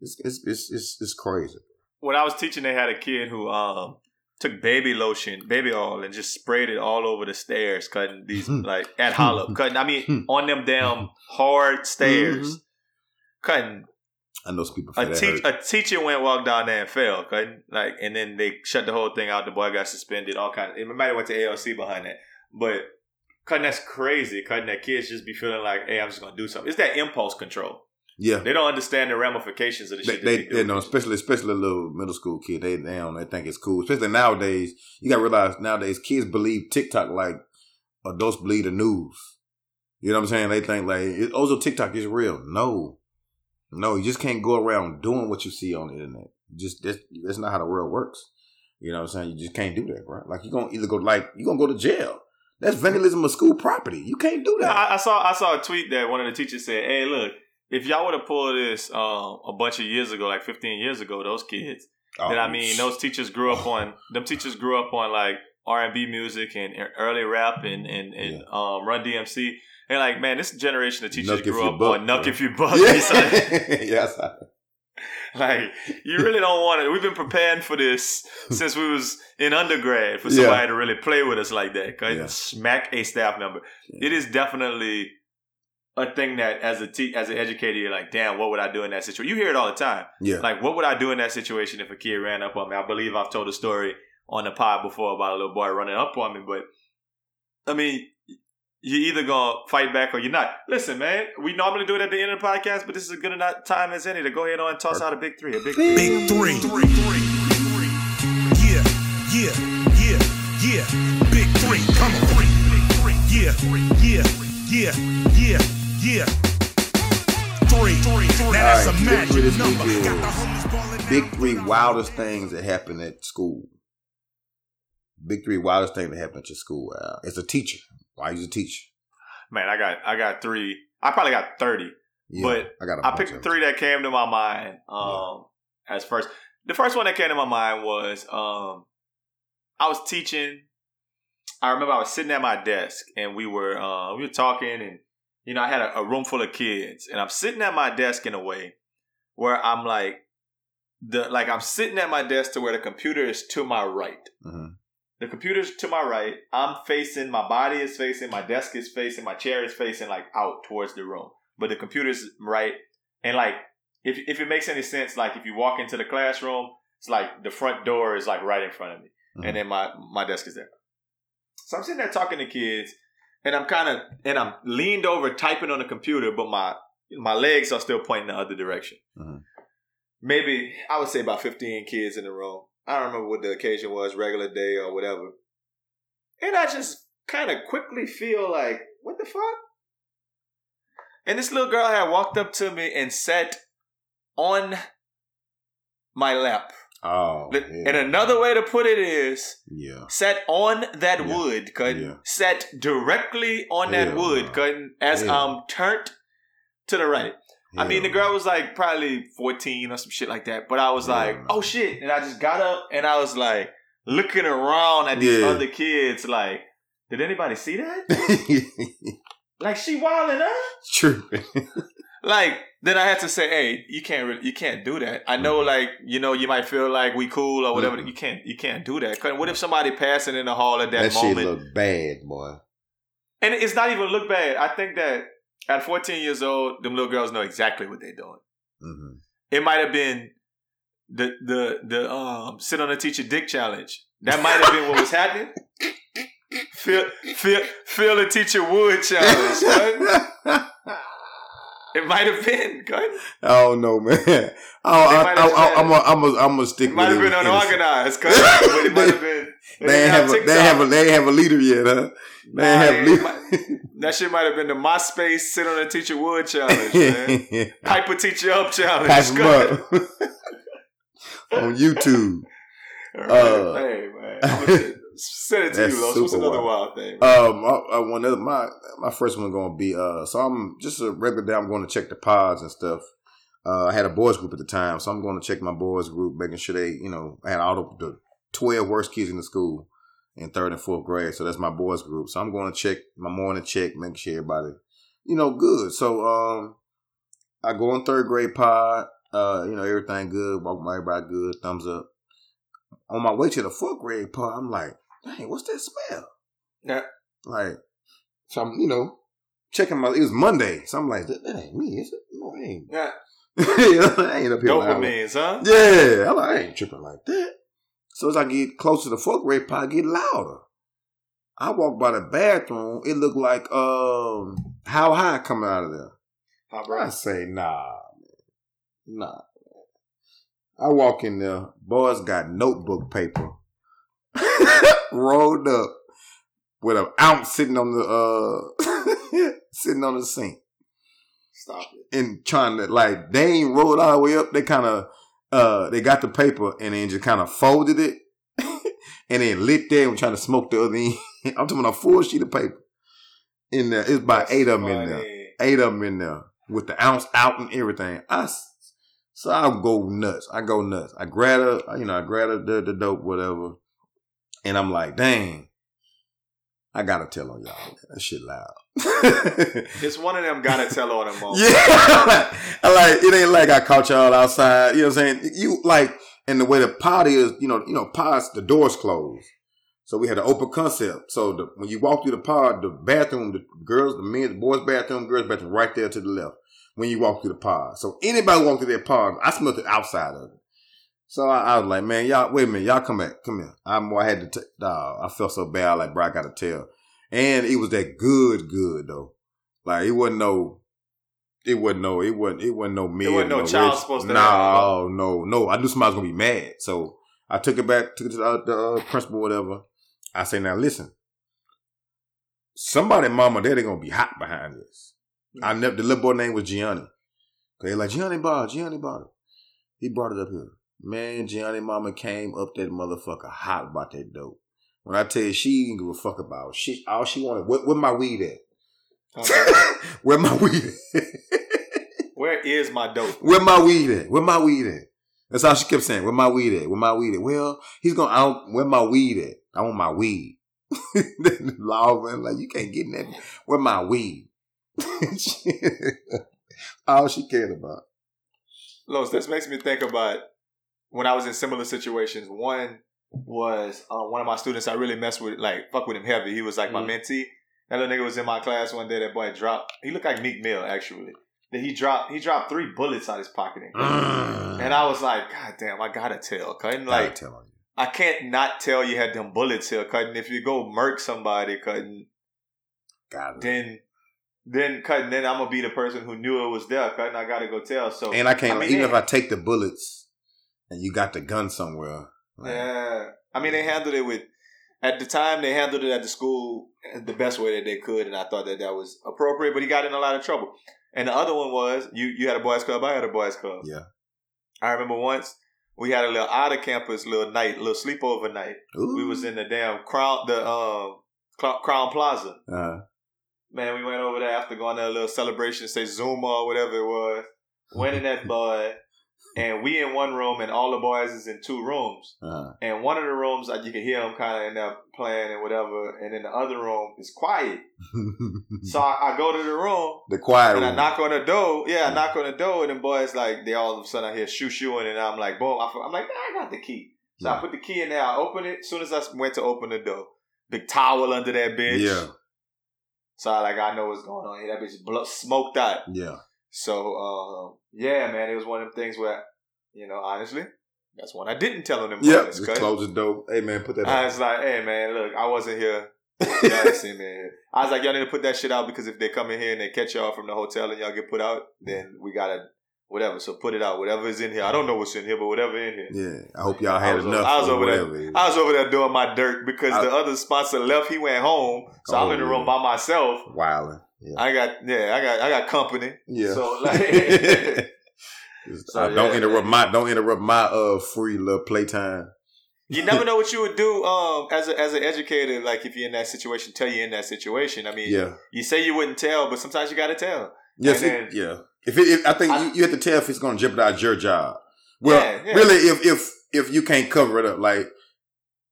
it's it's it's it's, it's crazy. when I was teaching, they had a kid who um took baby lotion, baby oil, and just sprayed it all over the stairs, cutting these Hmm. like at Hollow, mm-hmm. cutting. I mean, mm-hmm. on them damn hard stairs, mm-hmm. cutting. I know some people A, teach, a teacher went walk down there and fell, cutting like, and then they shut the whole thing out. The boy got suspended. All kind of. It might have went to ALC behind that, but cutting that's crazy. Cutting that kids just be feeling like, hey, I'm just gonna do something. It's that impulse control. Yeah, They don't understand the ramifications of the they, shit. they, they, they know, especially especially a little middle school kid. They they don't they think it's cool. Especially nowadays, you got to realize nowadays kids believe TikTok like adults believe the news. You know what I'm saying? They think like it, oh, also TikTok is real. No, no, you just can't go around doing what you see on the internet. Just that's, that's not how the world works. You know what I'm saying? You just can't do that, bro. Like you're gonna either go like you're gonna go to jail. That's vandalism of school property. You can't do that. I, I saw I saw a tweet that one of the teachers said, "Hey, look, if y'all would have pulled this um, a bunch of years ago, like 15 years ago, those kids, Oh, then I mean, those teachers grew up on them teachers grew up on like R and B music and early rap and and, and um, Run DMC, and like, man, this generation of teachers Knuck if grew up buck, on Nuck bro. if you buck. yeah, yes. like, you really don't want it. We've been preparing for this since we was in undergrad for Yeah. somebody to really play with us like that, cause Yeah. smack a staff member. Yeah. It is definitely a thing that as a te- as an educator, you're like, damn, what would I do in that situation? You hear it all the time. Yeah. Like, what would I do in that situation if a kid ran up on me? I believe I've told a story on the pod before about a little boy running up on me, but I mean, you're either gonna fight back or you're not. Listen, man, we normally do it at the end of the podcast, but this is a good enough time as any to go ahead on and toss out a big three. A big three. Big three. Yeah, yeah, yeah, yeah. Big three. Come on. Yeah, yeah, yeah, yeah, yeah. Three. Now that's All a big magic three this number. week Got the is Big three wildest things that happened at school. Big three wildest thing that happened at your school. Uh, as a teacher, why you a teacher? Man, I got I got three. I probably got thirty. Yeah, But I got. A I bunch picked three that came to my mind um, as first. The first one that came to my mind was um, I was teaching. I remember I was sitting at my desk and we were uh, we were talking and you know I had a, a room full of kids and I'm sitting at my desk in a way where I'm like the like I'm sitting at my desk to where the computer is to my right. Mhm. The computer's to my right. I'm facing, my body is facing, my desk is facing, my chair is facing like out towards the room. But the computer's right. And like, if, if it makes any sense, like if you walk into the classroom, it's like the front door is like right in front of me. Mhm. And then my, my desk is there. So I'm sitting there talking to kids and I'm kind of, and I'm leaned over typing on the computer, but my, my legs are still pointing the other direction. Mhm. Maybe I would say about 15 kids in the room. I don't remember what the occasion was, regular day or whatever. And I just kind of quickly feel like, what the fuck? And this little girl had walked up to me and sat on my lap. Oh, yeah. And another way to put it is yeah. sat on that Yeah. wood, cutting Yeah. sat directly on that wood, cutting as Hell. I'm turned to the right. I mean, the girl was like probably 14 or some shit like that. But I was like, oh shit. And I just got up and I was like looking around at these other kids, like, did anybody see that? Like, she wilding up? True. Like, then I had to say, hey, you can't really, you can't do that. I know, Mhm. like, you know, you might feel like we cool or whatever. Mhm. You can't, you can't do that. what if somebody passing in the hall at that, that shit moment? look bad, boy. and it's not even look bad. I think that at 14 years old, them little girls know exactly what they're doing. hmm it might have been the the the um sit on a teacher dick challenge. That might have been what was happening. Feel feel feel the teacher wood challenge. son. It might have been. I don't know, man. Oh, I, might I, have I, I'm a, I'm a, I'm a stick It might have been unorganized. Cause it might have been. They ain't have, a, they have a, they have a leader yet, huh? They Nah, have leader. might- that shit might have been the MySpace sit on a teacher wood challenge, man. Pipe a teacher up challenge. Pass them Good. up on YouTube. Right. Uh, hey man, gonna, Send it to That's you, Los. What's another wild. wild thing? Um, I, I, one of my my first one gonna be uh, so I'm just a regular day. I'm going to check the pods and stuff. Uh, I had a boys group at the time, so I'm going to check my boys group, making sure they, you know, I had all the, the twelve worst kids in the school in third and fourth grade. So that's my boys group. So I'm going to check my morning check, making sure everybody, you know, good. So um, I go on third grade pod. Uh, you know, everything good. Walk my everybody good. Thumbs up. On my way to the fourth grade pod, I'm like, dang, what's that smell? Yeah. Like, so I'm, you know, checking my, it was Monday. So I'm like, that, that ain't me, is it? No, it ain't. Yeah. You know, I ain't up here. like- Dopamines, huh? Yeah. I'm like, I ain't tripping like that. So as I get closer to the fourth grade I get louder. I walk by the bathroom. It looked like um how high coming out of there. How I say, nah, man. Nah. I walk in there, boys got notebook paper rolled up with an ounce sitting on the uh sitting on the sink Stop it. and trying to like they ain't rolled all the way up. They kind of uh they got the paper and then just kind of folded it and then lit there and trying to smoke the other end. I'm talking about a full sheet of paper in there. It's about That's eight of them in there eight of them in there with the ounce out and everything. I so I go nuts. I go nuts. I grab her, you know, I grab her, the, the dope, whatever, and I'm like, dang, I gotta tell on y'all. That shit loud. It's one of them gotta tell on them moments. yeah, I like it ain't like I caught y'all outside. You know what I'm saying? You like, and the way the pod is, you know, you know, pods the doors closed. So we had an open concept. So the, when you walk through the pod, the bathroom, the girls, the men, the boys' bathroom, girls' bathroom, right there to the left. When you walk through the pod, so anybody walk through that pod, I smelled the outside of it. So I, I was like, man, y'all, wait a minute, y'all come back, come here. I'm, I had to, t- dawg, I felt so bad, like, bro, I gotta tell. And it was that good, good though. Like it wasn't no, it wasn't no, it wasn't, it wasn't no mid. wasn't no child supposed to No, have no, no. I knew somebody was gonna be mad, so I took it back, took it to the, the uh, principal, whatever. I say, now listen, somebody, mama, daddy gonna be hot behind this. I never. The little boy name was Gianni. They like Gianni bought, Gianni bought it. He brought it up here. Man, Gianni mama came up that motherfucker hot about that dope. When I tell you, she didn't give a fuck about it. she. All she wanted, where, where my weed at? Okay. where my weed at? Where is my dope? Where my weed at? Where my weed at? That's all she kept saying. Where my weed at? Where my weed at? Well, he's gonna. I don't, where my weed at? I want my weed. the law man, like you can't get in that. Where my weed? all she cared about. Los, this makes me think about when I was in similar situations. One was uh, one of my students I really messed with, like fuck with him heavy. He was like my Mhm. mentee. That little nigga was in my class one day. That boy dropped. He looked like Meek Mill actually. That he dropped. He dropped three bullets out his pocket, and I was like, God damn, I gotta tell, cutting like you. I can't not tell you had them bullets here, cutting. If you go murk somebody, cutting, Got it. then then cutting, then I'm gonna be the person who knew it was there, cutting. I gotta go tell. So And I can't I mean, even they- if I take the bullets and you got the gun somewhere. like, Yeah, I mean they handled it with. At the time, they handled it at the school the best way that they could, and I thought that that was appropriate. But he got in a lot of trouble. And the other one was you. You had a boys' club. I had a boys' club. Yeah. I remember once we had a little out of campus little night, little sleepover night. Ooh. We was in the damn crown, the um Cl- Crowne Plaza. Uh, Man, we went over there after going to a little celebration, say Zuma or whatever it was. Went in that bud, and we in one room, and all the boys is in two rooms. uh, And one of the rooms, like, you can hear them kind of in there playing and whatever. And then the other room is quiet. So I, I go to the room the quiet and I knock on the door. Yeah, I knock on the door, and then boys like they all of a sudden I hear shoo shooing, and I'm like, boom. I'm like, I got the key. So I put the key in there. I open it. As soon as I went to open the door, big towel under that bitch. Yeah, So I like I know what's going on here. That bitch smoked out. yeah. So uh, yeah, man, it was one of them things where, you know, honestly, that's one I didn't tell them. Yeah, just 'cause close the door. Hey man, put that. I up. was like, hey man, look, I wasn't here. Y'all seen me. I was like, y'all need to put that shit out because if they come in here and they catch y'all from the hotel and y'all get put out, then we gotta whatever. So put it out. Whatever is in here. I don't know what's in here, but whatever in here. Yeah, I hope y'all had was enough. over- I was over there. whatever it is. I was over there doing my dirt because I- the other sponsor left. He went home, so I'm Oh, in the oh, room by myself. Wilding. Yeah. I got yeah, I got I got company. yeah. So like, So, uh, don't yeah, interrupt man. my don't interrupt my uh free little playtime. You never know what you would do um, as a, as an educator. Like if you're in that situation, tell you in that situation. I mean, Yeah. you say you wouldn't tell, but sometimes you got to tell. Yes, it- then- yeah. If, it, if I think I- you, you have to tell if it's going to jeopardize your job. Well, Yeah, yeah. really, if if if you can't cover it up, like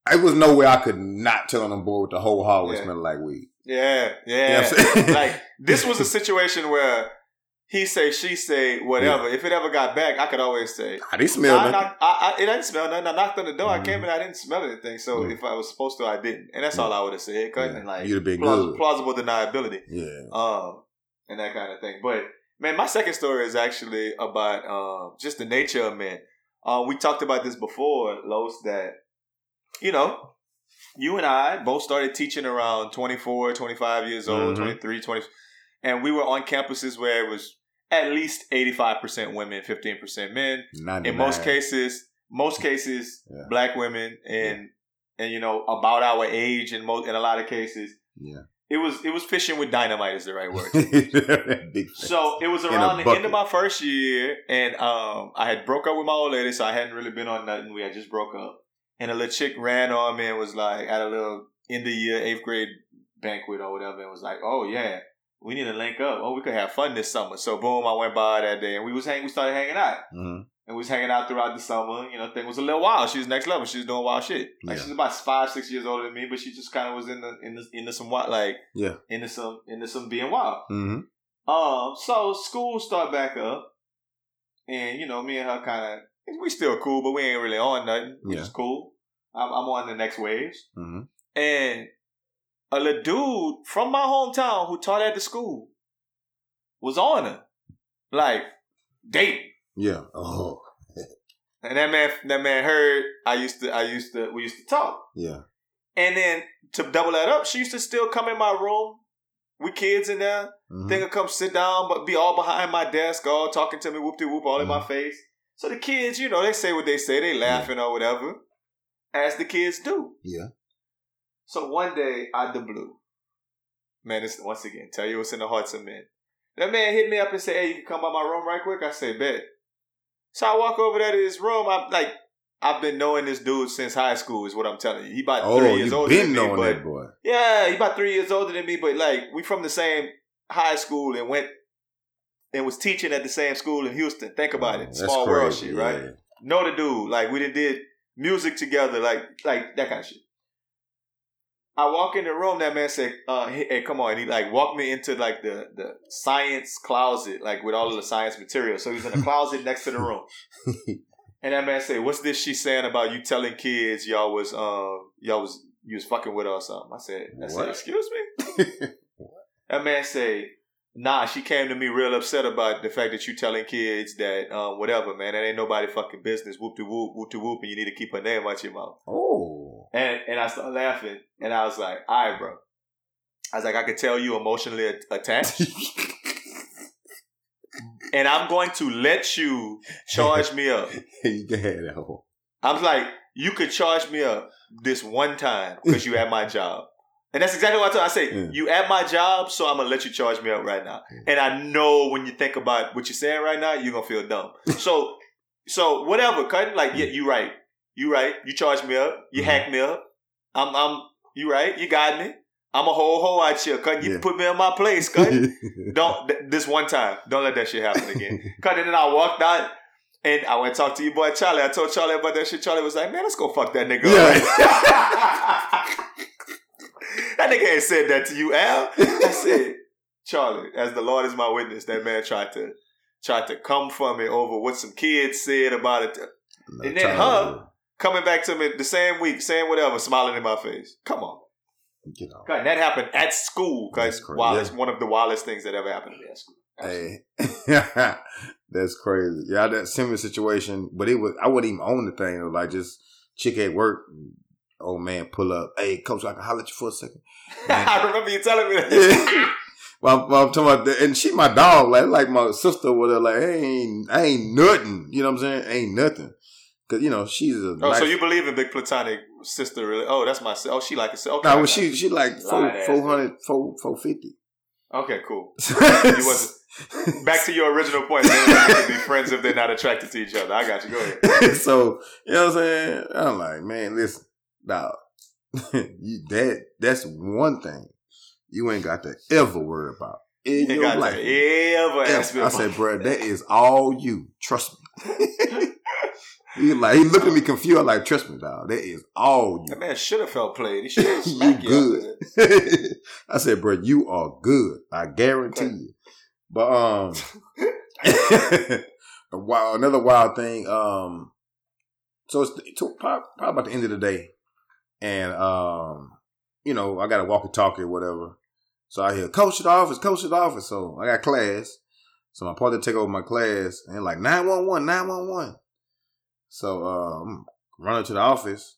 I was no way I could not tell on board with the whole hallway Yeah. smelling like weed. Yeah, You know yeah. I'm saying? like this was a situation where he say, she say, whatever. If it ever got back, I could always say, I didn't smell I nothing. I, I, it didn't smell nothing. I knocked on the door. I Mhm. came in. I didn't smell anything. So Mhm. if I was supposed to, I didn't. And that's all I would have said. Yeah. like You'd have been plaus- plausible deniability. Yeah. um, and that kind of thing. But man, my second story is actually about um, just the nature of men. Uh, we talked about this before, Los, that you know, you and I both started teaching around 24, 25 years old, Mhm. 23, 20, and we were on campuses where it was at least 85% women, 15% men. In most cases, most cases, Yeah. black women and and you know about our age in most in a lot of cases Yeah. it was it was fishing with dynamite is the right word so it was around the end of my first year, and um, I had broke up with my old lady, so I hadn't really been on nothing. We had just broke up, and a little chick ran on me and was like at a little end of year eighth grade banquet or whatever, and was like, "Oh yeah, we need to link up. Oh, we could have fun this summer." So boom, I went by that day, and we was hang- we started hanging out, Mhm. and we was hanging out throughout the summer. You know, thing was a little wild. She was next level. She was doing wild shit. Like Yeah. she's about five, six years older than me, but she just kind of was in the in the into some wild like Yeah. into some into some being wild. Mhm. Um, so school start back up, and you know, me and her kind of we still cool, but we ain't really on nothing, which Yeah. is cool. I'm, I'm on the next waves, Mhm. and a little dude from my hometown who taught at the school was on her, like dating. Yeah. Oh. And that man, that man heard I used to, I used to, we used to talk. Yeah. And then to double that up, she used to still come in my room with kids in there. Mhm. Thing would come sit down, but be all behind my desk, all talking to me, whoop de whoop, all in my face. So the kids, you know, they say what they say, they laughing or whatever, as the kids do. Yeah. So one day, out the blue, man, this once again, tell you what's in the hearts of men. That man hit me up and said, "Hey, you can come by my room right quick." I say, "Bet." So I walk over there to his room. I'm like, I've been knowing this dude since high school, is what I'm telling you. He about Oh, three years older been than me, but boy. yeah, he about three years older than me, but like we from the same high school and went and was teaching at the same school in Houston. Think about Oh, it, small world shit, right? yeah. Know the dude, like we done did music together, like like that kind of shit. I walk in the room, that man said, uh, hey, hey, come on. And he like walked me into like the, the science closet, like with all of the science material. So he was in a closet next to the room. And that man said, "What's this she saying about you telling kids y'all was um y'all was you was fucking with her or something?" I said, "I said, excuse me." that man said, "Nah, she came to me real upset about the fact that you telling kids that um whatever, man, that ain't nobody fucking business. Whoop de whoop, whoop de whoop, and you need to keep her name out your mouth." Oh. And and I started laughing, and I was like, "All right, bro." I was like, "I could tell you emotionally attached." And I'm going to let you charge me up. you can have that whole. I was like, you could charge me up this one time because you at my job. And that's exactly what I told. I say, Yeah. you at my job, so I'm gonna let you charge me up right now. And I know when you think about what you're saying right now, you're gonna feel dumb. so, so whatever, cut. Like, yeah, you right, you right. You charge me up, you Mhm. hack me up. I'm, I'm, you right. You got me. I'm a whole hoe out here, cut. You Yeah. put me in my place, cut. Don't th- this one time. Don't let that shit happen again. Cause then I walked out and I went to talk to your boy Charlie. I told Charlie about that shit. Charlie was like, "Man, let's go fuck that nigga." Yeah. that nigga ain't said that to you, Al. I said, Charlie, as the Lord is my witness, that man tried to tried to come for me over what some kids said about it. And then her coming back to me the same week, saying whatever, smiling in my face. Come on. You know. God, that happened at school. That's Cause crazy. wildest, one of the wildest things that ever happened to me at school. Hey, that's crazy. Yeah, that similar situation, but it was I wouldn't even own the thing. It was like just chick at work, old man pull up. Hey, coach, I can holler at you for a second. I remember you telling me that. Yeah. well, I'm, I'm talking about, the, and she my dog, like like my sister her, like hey, ain't I ain't nothing. You know what I'm saying? Ain't nothing. Cause you know she's a. Oh, so you believe in big platonic sister? Really? Oh, that's my. Oh, she like Okay. Nah, well, she she like four four hundred four four fifty. Okay, cool. You wasn't back to your original point. They don't be friends if they're not attracted to each other. I got you. Go ahead. so you know what I'm saying? I'm like, man, listen, dog. you that that's one thing you ain't got to ever worry about in Ain't your got life. to ever ask me. I said, bro, that is all you. Trust me. He like he looked at me confused. I'm like, trust me, dog. That is all you. That man should have felt played. He should have you. good. I said, bro, you are good. I guarantee Okay. you. But um, a wild, another wild thing. Um, so it's, it's probably, probably about the end of the day, and um, you know, I got a walkie talkie or whatever. So I hear coach at the office, coach at the office. So I got class. So my partner take over my class and like 911, 911. So um running to the office.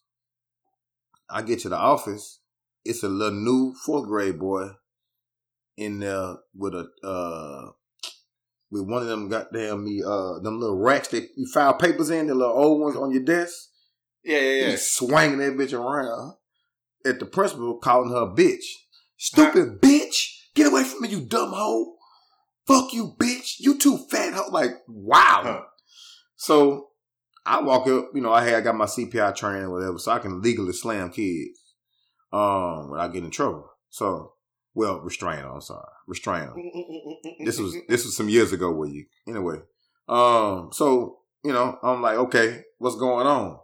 I get to the office. It's a little new fourth grade boy in there with a uh with one of them goddamn me uh them little racks that you file papers in, the little old ones on your desk. Yeah, yeah, yeah. He's swinging that bitch around at the principal, calling her a bitch. Stupid bitch! Get away from me, you dumb hoe! Fuck you, bitch! You too fat hoe! Like, wow. Huh. So I walk up, you know, I had I got my CPI training or whatever, so I can legally slam kids um without getting in trouble. So well, restrain them, I'm sorry. Restrain them this was this was some years ago with you. Anyway, um, so you know, I'm like, okay, what's going on?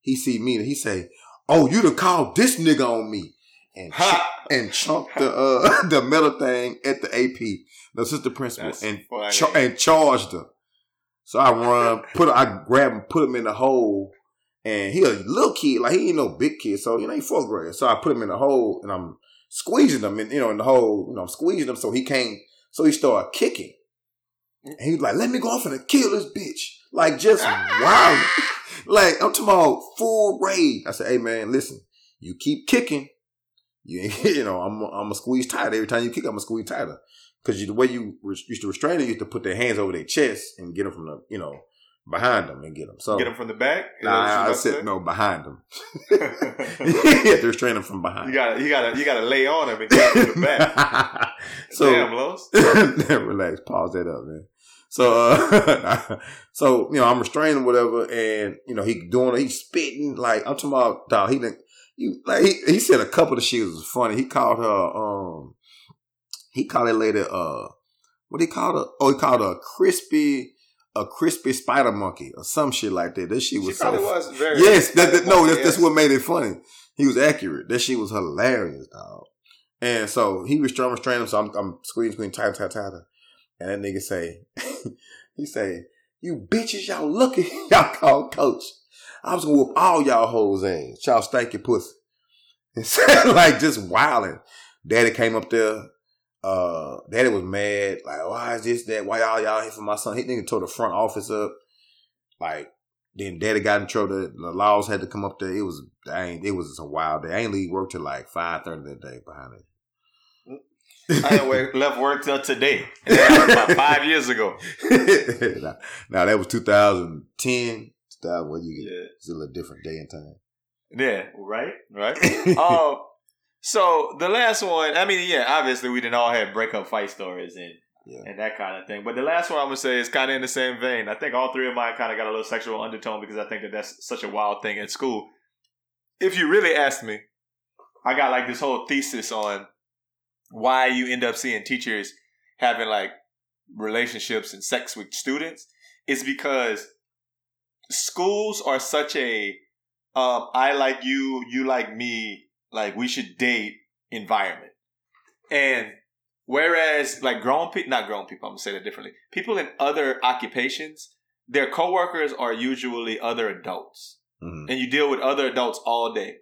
He see me and he say, "Oh, you done called this nigga on me," and Ha! and chunked the uh the metal thing at the AP, the assistant principal, That's and and charged her. So I run, put I grab him, put him in the hole, and he a little kid, like he ain't no big kid, so you know he fourth grade. So I put him in the hole, and I'm squeezing him, in, you know, in the hole, you know, I'm squeezing him so he can't. So he started kicking, and he was like, "Let me go off and kill this bitch," like just wow, like I'm talking about full rage. I said, "Hey man, listen, you keep kicking, you you know, I'm I'm gonna squeeze tighter every time you kick. I'm gonna squeeze tighter." Because the way you res- used to restrain them, you used to put their hands over their chest and get them from the, you know, behind them and get them. So Get them from the back. Is Nah, I said no behind them. say? you have to restrain them from behind. You gotta, you gotta, you gotta lay on him and get him from the back. so Damn, Los. relax, pause that up, man. So, uh, so you know, I'm restraining whatever, and you know, he doing, he's spitting like I'm talking about. Dog, he didn't. You like he, he said a couple of shit was funny. He called her, um, he called it later uh, what he called her? Oh, he called a crispy, a crispy spider monkey or some shit like that. That shit She was so was very. Yes, that, that- no, that's, that's what made it funny. He was accurate. That shit was hilarious, dog. And so he was trying to restrain him, so I'm, I'm squeezing, squeezing, tighter, tighter, tighter. And that nigga say, he say, you bitches, y'all lucky y'all called coach. I was gonna whoop all y'all hoes ass. Y'all stanky pussy. And so, like just wilding. Daddy came up there. Uh, daddy was mad. Like, why is this that? Why y'all y'all here for my son? He nigga tore the front office up. Like, then daddy got in trouble. The the laws had to come up there. It was, I ain't, it was a wild day. I ain't leave work till like five thirty that day behind it. I ain't work, left work till today. About five years ago. now, now, that was 2010. 2000, what you get? Yeah. It's a little different day and time. Yeah. Right. Right. Um. So the last one, I mean, yeah, obviously we didn't all have breakup fight stories and Yeah. and that kind of thing. But the last one I'm gonna say is kind of in the same vein. I think all three of mine kind of got a little sexual undertone because I think that that's such a wild thing at school. If you really ask me, I got like this whole thesis on why you end up seeing teachers having like relationships and sex with students is because schools are such a um, I like you, you like me, like we should date environment. And whereas like grown people, not grown people, I'm gonna say that differently. People in other occupations, their coworkers are usually other adults Mhm. and you deal with other adults all day.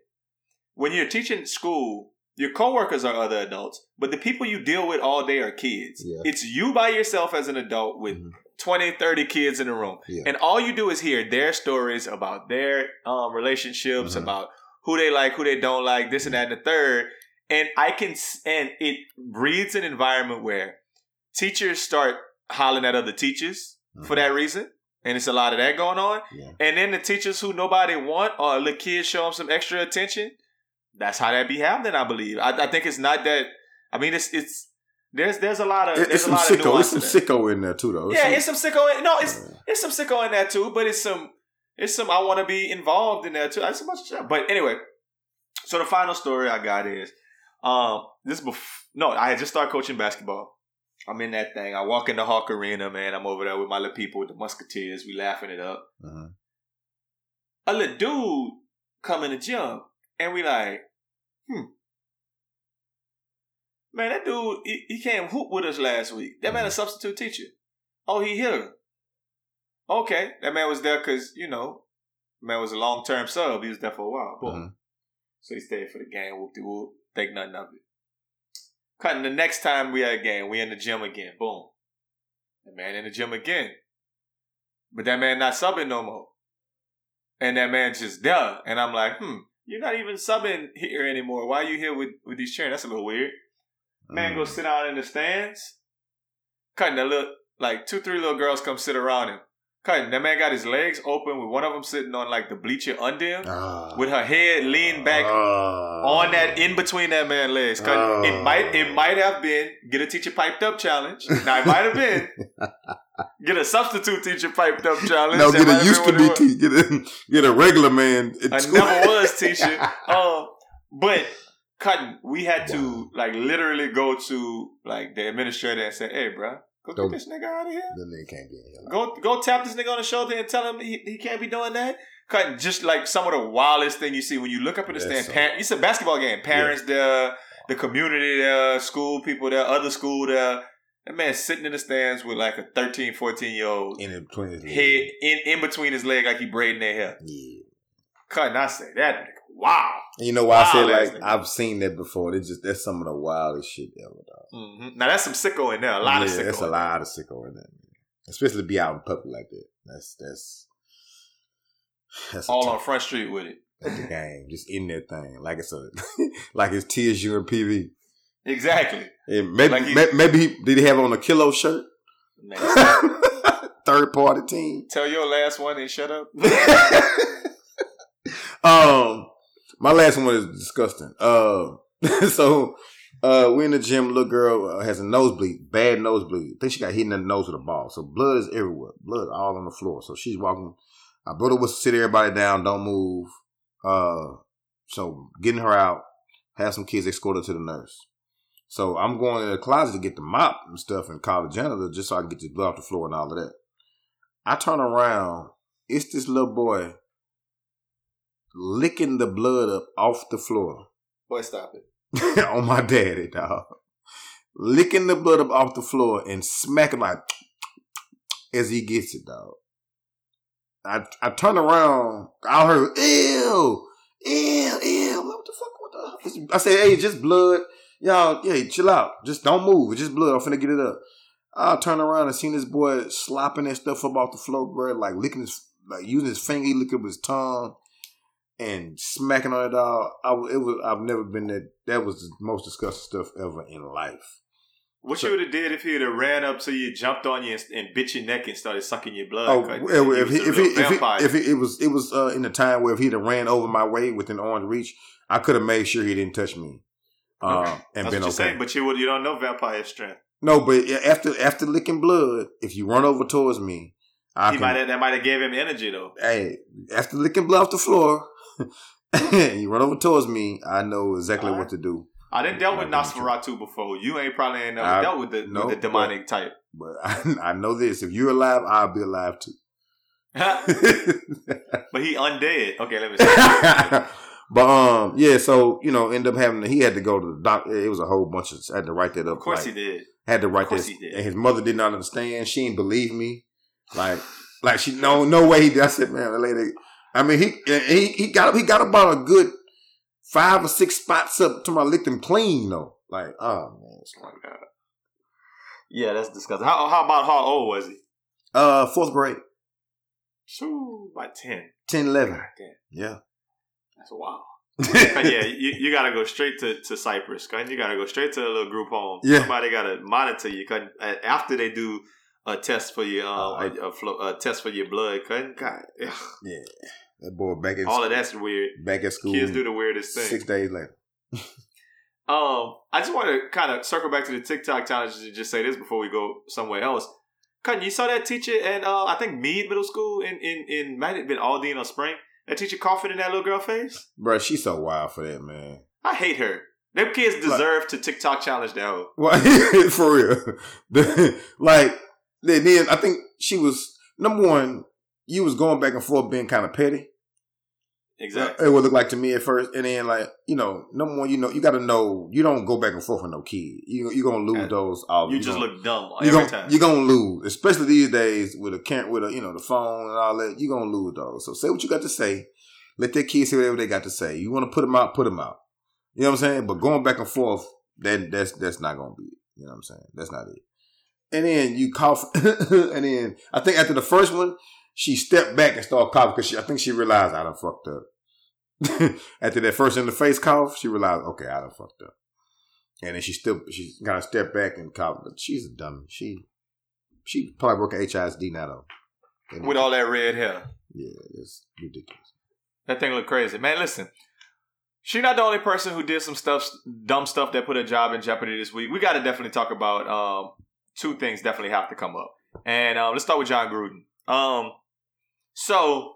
When you're teaching school, your coworkers are other adults, but the people you deal with all day are kids. Yeah. It's you by yourself as an adult with Mhm. 20, 30 kids in a room. Yeah. And all you do is hear their stories about their um, relationships, Mhm. about who they like, who they don't like, this and that and the third. And I can, and it breeds an environment where teachers start hollering at other teachers for mm-hmm. that reason. And it's a lot of that going on. Yeah. And then the teachers who nobody want or the kids show them some extra attention. That's how that be happening, I believe. I, I think it's not that. I mean, it's it's There's there's a lot of there's it's a some lot sicko. It's some sicko in there too, though. Yeah, some- it's some sicko. In, no, it's Yeah. it's some sicko in that too, but it's some it's some I want to be involved in that too. Bunch of stuff. But anyway, so the final story I got is um this bef- no, I had just started coaching basketball. I'm in that thing. I walk in the Hawk Arena, man. I'm over there with my little people, with the Musketeers. We laughing it up. Mhm. A little dude come in the gym, and we like, hmm. Man, that dude, he, he came hoop with us last week. That man a substitute teacher. Oh, he hit her. Okay, that man was there because you know, man was a long term sub. He was there for a while. Boom. Mhm. So he stayed for the game. Whoop de whoop. Think nothing of it. Cutting the next time we had a game, we in the gym again. Boom. The man in the gym again. But that man not subbing no more. And that man just there. And I'm like, hmm, you're not even subbing here anymore. Why are you here with, with these chairs? That's a little weird. Man, go Mhm. sit out in the stands. Cutting a little, like two, three little girls come sit around him. Cutting, that man got his legs open with one of them sitting on like the bleacher under him Ah. with her head leaned back Ah. on that in between that man legs. Oh. it might it might have been get a teacher piped up challenge. Now it might have been get a substitute teacher piped up challenge. No, get a used to be what it was. te- get a get a regular man. I never was teacher. Uh, but cutting, we had to like literally go to like the administrator and say, "Hey, bro, go Don't- get this nigga out of here. Then they can't be in here. Go go tap this nigga on the shoulder and tell him he, he can't be doing that." Cutting just like some of the wildest thing you see when you look up in the Yes, stand. sir. Par- it's a basketball game. Parents there, the community there, school people there, other school there. That man sitting in the stands with like a 13, 14 year old in between his legs. head in, in between his leg like he braiding their hair. Yeah. Cutting, I say that nigga, wow. And you know why I say Wild ass like. I've seen that before. It's just that's some of the wildest shit ever, dog. hmm Now that's some sicko in there. A lot yeah, of sicko. That's a lot of sicko in there, Man. Especially to be out in public like that. That's that's that's. All on Front Street with it. at the game, just in that thing, like it's a like it's TSU and PV. Exactly. And maybe Like he- maybe he, did he have on a kilo shirt? Third party team. tell your last one and shut up. um, my last one is disgusting. Uh, so uh, we in the gym. Little girl uh, has a nosebleed, bad nosebleed. I think she got hit in the nose with a ball. So blood is everywhere, blood all on the floor. So she's walking. I brother was to sit everybody down, don't move. Uh, so getting her out, have some kids escort her to the nurse. So I'm going to the closet to get the mop and stuff and call the janitor just so I can get this blood off the floor and all of that. I turn around, it's this little boy licking the blood up off the floor Boy, stop it. on my daddy, dog. Licking the blood up off the floor and smacking like as he gets it, dog. I I turn around, I heard ew, ew, ew. What the fuck? What the? I said, hey, it's just blood. Y'all, yeah, chill out. Just don't move. It's just blood. I'm finna get it up. I turn around and seen this boy slopping that stuff up off the floor, bro. Like licking his, like using his finger, he licking with his tongue and smacking on it all. I it was. I've never been that. That was the most disgusting stuff ever in life. What So- you would have did if he would have ran up to you, jumped on you, and, and bit your neck and started sucking your blood? Oh, well, if he, if he, if he, if he, it was, it was uh, in the time where if he'd have ran over my way within an arm's reach, I could have made sure he didn't touch me, uh, Okay. and That's been okay. saying, but you would you don't know vampire strength. no, but after after licking blood, if you run over towards me, I he can. might have, that might have gave him energy though. hey, after licking blood off the floor, you run over towards me, I know exactly All what to do. I didn't dealt with Nosferatu before. You ain't probably ain't never I- dealt with the, no, with the demonic type. But I, I know this: if you're alive, I'll be alive too. but he undead. Okay, let me see. but um, yeah. So you know, end up having to, he had to go to the doctor. It was a whole bunch of. I had to write that up. Of course like, he did. Had to write Of course this, he did. and his mother did not understand. She didn't believe me. Like, like she no no way. He did. I said, man, the lady. I mean, he he he got he got about a good five or six spots up to my licked him clean though. Like, oh man, it's Oh my god. Yeah, that's disgusting. How, how about how old was he? uh, fourth grade, Shoo, about 10. 10, 11. God. Yeah. That's wild. Yeah, you, you gotta go straight to, to Cyprus. Cause you gotta go straight to a little group home. Yeah. Somebody gotta monitor you. Cause uh, after they do a test for your um, Oh, I- a, a, flo- a test for your blood, cause God, ugh, Yeah. That boy back in all of that's weird. back at school. Kids do the weirdest thing. six days later. Um, I just want to kind of circle back to the TikTok challenge and just say this before we go somewhere else. Cutting, you saw that teacher at uh, I think Mead Middle School in in in might have been Aldine or Spring. That teacher coughing in that little girl face. Bro, she's so wild for that, man. I hate her. Them kids deserve to TikTok challenge that hoe. Well, for real. Like, then I think she was, number one, you was going back and forth being kind of petty. Exactly. It would look like to me at first. And then, like, you know, number one, you know, you got to know, you don't go back and forth with no kid. You, you're going to lose those. All, You you're just gonna- look dumb you're every gonna, time. You're gonna lose, especially these days with a can with a you know the phone and all that. You're gonna lose those. So say what you got to say. Let their kids say whatever they got to say. You want to put them out, put them out. You know what I'm saying? But going back and forth, that that's that's not gonna be it. You know what I'm saying? That's not it. And then you cough, and then I think after the first one, she stepped back and started coughing because I think she realized I done fucked up. after that first in the face cough, she realized, okay, I done fucked up. And then she still she kind of stepped back and coughed. But she's a dummy. She she probably work at HISD now though. And- with all that red hair. yeah, it's ridiculous. That thing look crazy, man. Listen, she not the only person who did some stuff, dumb stuff that put her job in jeopardy this week. We got to definitely talk about um, two things. Definitely have to come up, and um, let's start with Jon Gruden. Um, so,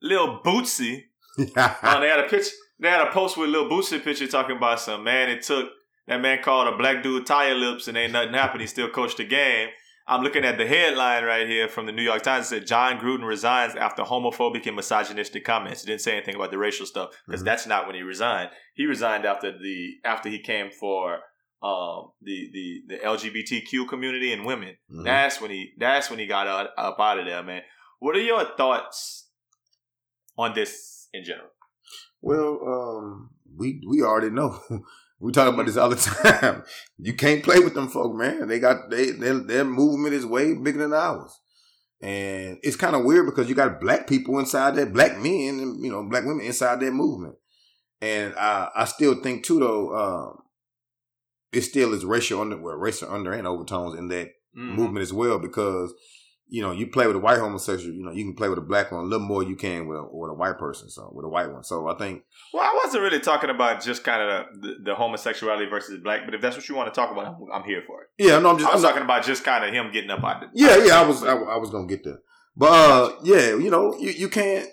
Lil Bootsy, uh, they had a pitch. They had a post with Lil Bootsy picture talking about some man. It took that man called a black dude tire lips, and ain't nothing happened. He still coached the game. I'm looking at the headline right here from the New York Times. It said Jon Gruden resigns after homophobic and misogynistic comments. It didn't say anything about the racial stuff because Mhm. that's not when he resigned. He resigned after the after he came for um, the the the LGBTQ community and women. Mhm. That's when he that's when he got out, up out of there, man. What are your thoughts on this in general? Well, um, we we already know. we talk about this all the time. You can't play with them folk, man. They got they their, their movement is way bigger than ours, and it's kind of weird because you got black people inside that, black men, and you know, black women inside that movement. And I I still think too though, um, it still is racial under well, racial under and overtones in that Mhm. movement as well because you know you play with a white homosexual you know you can play with a black one a little more you can with a, with a white person so with a white one. So i think Well, I wasn't really talking about just kind of the, the homosexuality versus black, but if that's what you want to talk about, I'm, I'm here for it. yeah no i'm just I'm not, talking about just kind of him getting up out the yeah yeah i was I, I was gonna get there. But uh yeah you know you, you can't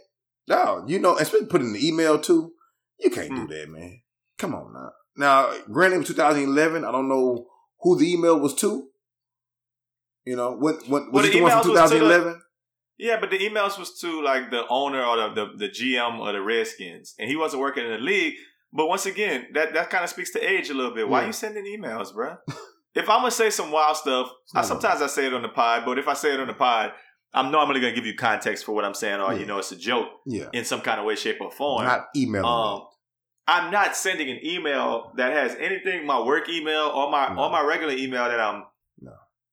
no you know especially put in the email too you can't Hmm. do that man. Come on now. Now granted it was 2011 i don't know who the email was to you know what what was it the one from emails was to the- 2011 Yeah, but the emails was to like the owner or the, the the GM or the Redskins, and he wasn't working in the league. But once again, that that kind of speaks to age a little bit. Why Yeah. you sending emails, bruh? if I'm gonna say some wild stuff, I, sometimes I say it on the pod. But if I say it on the pod, I'm normally gonna give you context for what I'm saying, or Yeah. you know, it's a joke yeah in some kind of way, shape, or form. not emailing Um, I'm not sending an email that has anything my work email or my No. or my regular email that I'm.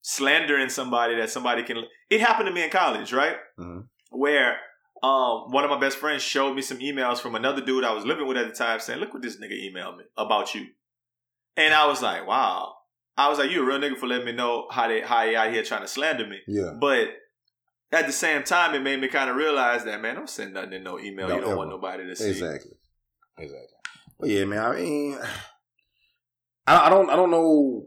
Slandering somebody that somebody can. It happened to me in college, right? Mhm. Where um, one of my best friends showed me some emails from another dude I was living with at the time, saying, "Look what this nigga emailed me about you," and I was like, "Wow." I was like, "You a real nigga for letting me know how they how he out here trying to slander me." yeah But at the same time, it made me kind of realize that man, don't send nothing in no email. You don't ever. want nobody to see. Exactly. Exactly. But yeah, man. I mean, I, I don't. I don't know.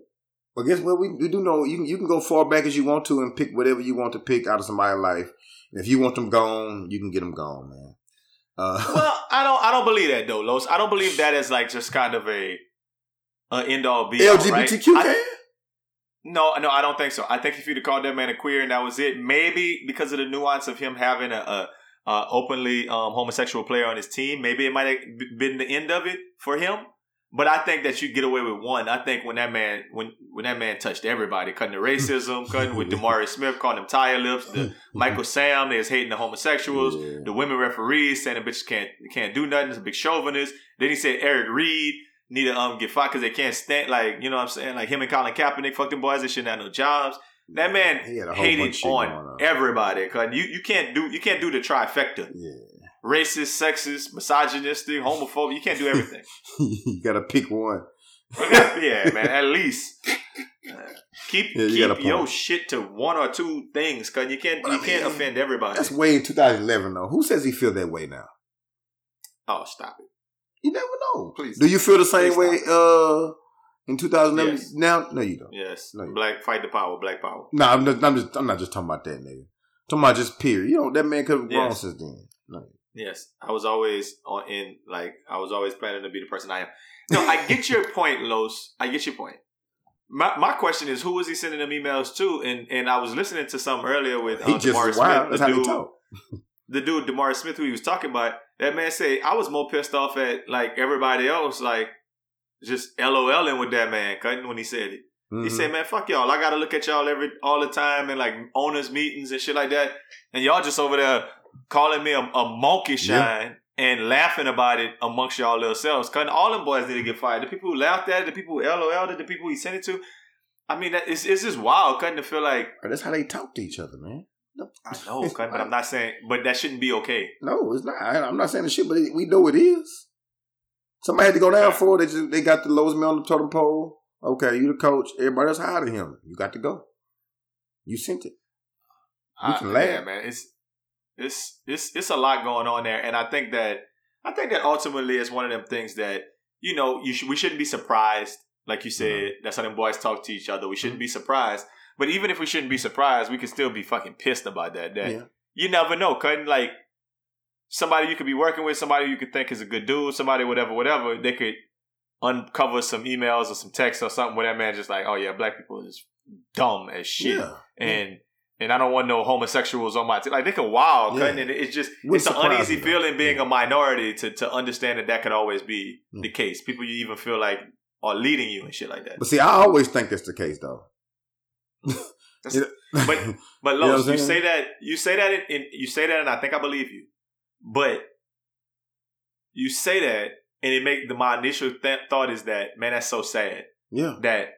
I guess what? we, we do know you can you can go far back as you want to and pick whatever you want to pick out of somebody's life. And if you want them gone, you can get them gone, man. Uh, Well, I don't. I don't believe that though, Los. I don't believe that is like just kind of a, a end all be all. right? LGBTQ I- can. No, no, I don't think so. I think if you'd have called that man a queer and that was it, maybe because of the nuance of him having a, a, a openly um, homosexual player on his team, maybe it might have been the end of it for him. But I think that you get away with one. I think when that man when when that man touched everybody, cutting the racism, cutting with DeMaurice Smith, calling them tire lips, the Michael Sam, they was hating the homosexuals, Yeah. the women referees saying the bitches can't can't do nothing. It's a big chauvinist. Then he said Eric Reid need to um get fired because they can't stand like you know what I'm saying like him and Colin Kaepernick fuck them boys they shouldn't have no jobs. That man He had a whole bunch of hated on on. everybody. Cause you you can't do you can't do the trifecta: Yeah. Racist, sexist, misogynistic, homophobic. You can't do everything. you gotta pick one. yeah, man. At least keep Yeah, you keep your shit to one or two things, cause you can't But you I can't offend everybody. That's way in 2011 though. Who says he feel that way now? oh, stop it. You never know. Please. Do you feel the same way uh in 2011? Yes. Now, no, you don't. Yes. No, you- Black fight the power. Black power. No, I'm just, I'm just, I'm not just talking about that nigga. talking about just period. You know, that man could have grown Yes. since then. No. Yes, I was always on in like I was always planning to be the person I am. No, I get your point, Los. I get your point. My my question is, who was he sending them emails to? And and I was listening to some earlier with uh, Demar. Smith, the dude, the dude Demar Smith, who he was talking about. That man say I was more pissed off at like everybody else, like just LOLing with that man, cutting when he said it. He Mhm. said, "Man, fuck y'all. I gotta look at y'all every all the time and like owners meetings and shit like that, and y'all just over there calling me a, a monkey shine and laughing about it amongst y'all little selves. Cutting all them boys need to get fired. The people who laughed at it, the people who LOL'd it, the people he sent it to. I mean, that, it's it's just wild. Cutting to feel like That's how they talk to each other, man. I know, Cutting, but I'm not saying, but that shouldn't be okay. No, it's not. I, I'm not saying the shit, but it, we know it is. Somebody had to go down for it. They just they got the lowest man on the totem pole. Okay, you the coach. Everybody else hired him. You got to go. You sent it. I- can laugh. yeah, man. It's it's it's it's a lot going on there, and I think that I think that ultimately it's one of them things that you know you should we shouldn't be surprised. Like you said, Mm-hmm. that's how them boys talk to each other. We shouldn't be surprised. But even if we shouldn't be surprised, we can still be fucking pissed about that. That Yeah. you never know, cutting like somebody you could be working with, somebody you could think is a good dude, somebody whatever, whatever. They could uncover some emails or some texts or something where that man just like, oh yeah, black people is dumb as shit Yeah. and and I don't want no homosexuals on my team. Like they can wild, Yeah. cutting and it's just Wouldn't it's an uneasy feeling being Yeah. a minority to to understand that that could always be Mm. the case. People you even feel like are leading you and shit like that. But see, I always think that's the case, though. That's- You know- But but You know Los, what I'm you say that you say that in, in you say that and I think I believe you, but you say that and it make the my initial th- thought is that man that's so sad yeah, that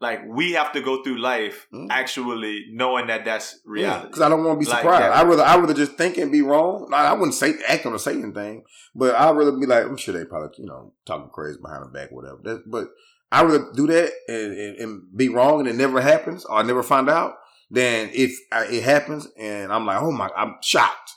like we have to go through life Mm. actually knowing that that's reality. because I don't want to be Like surprised. I rather I rather just think and be wrong. I, I wouldn't say act on a Satan thing, but I would rather be like, I'm sure they probably you know talking crazy behind the back, whatever. That, but I would rather do that and, and, and be wrong and it never happens or I never find out than if I, it happens and I'm like, oh my, I'm shocked.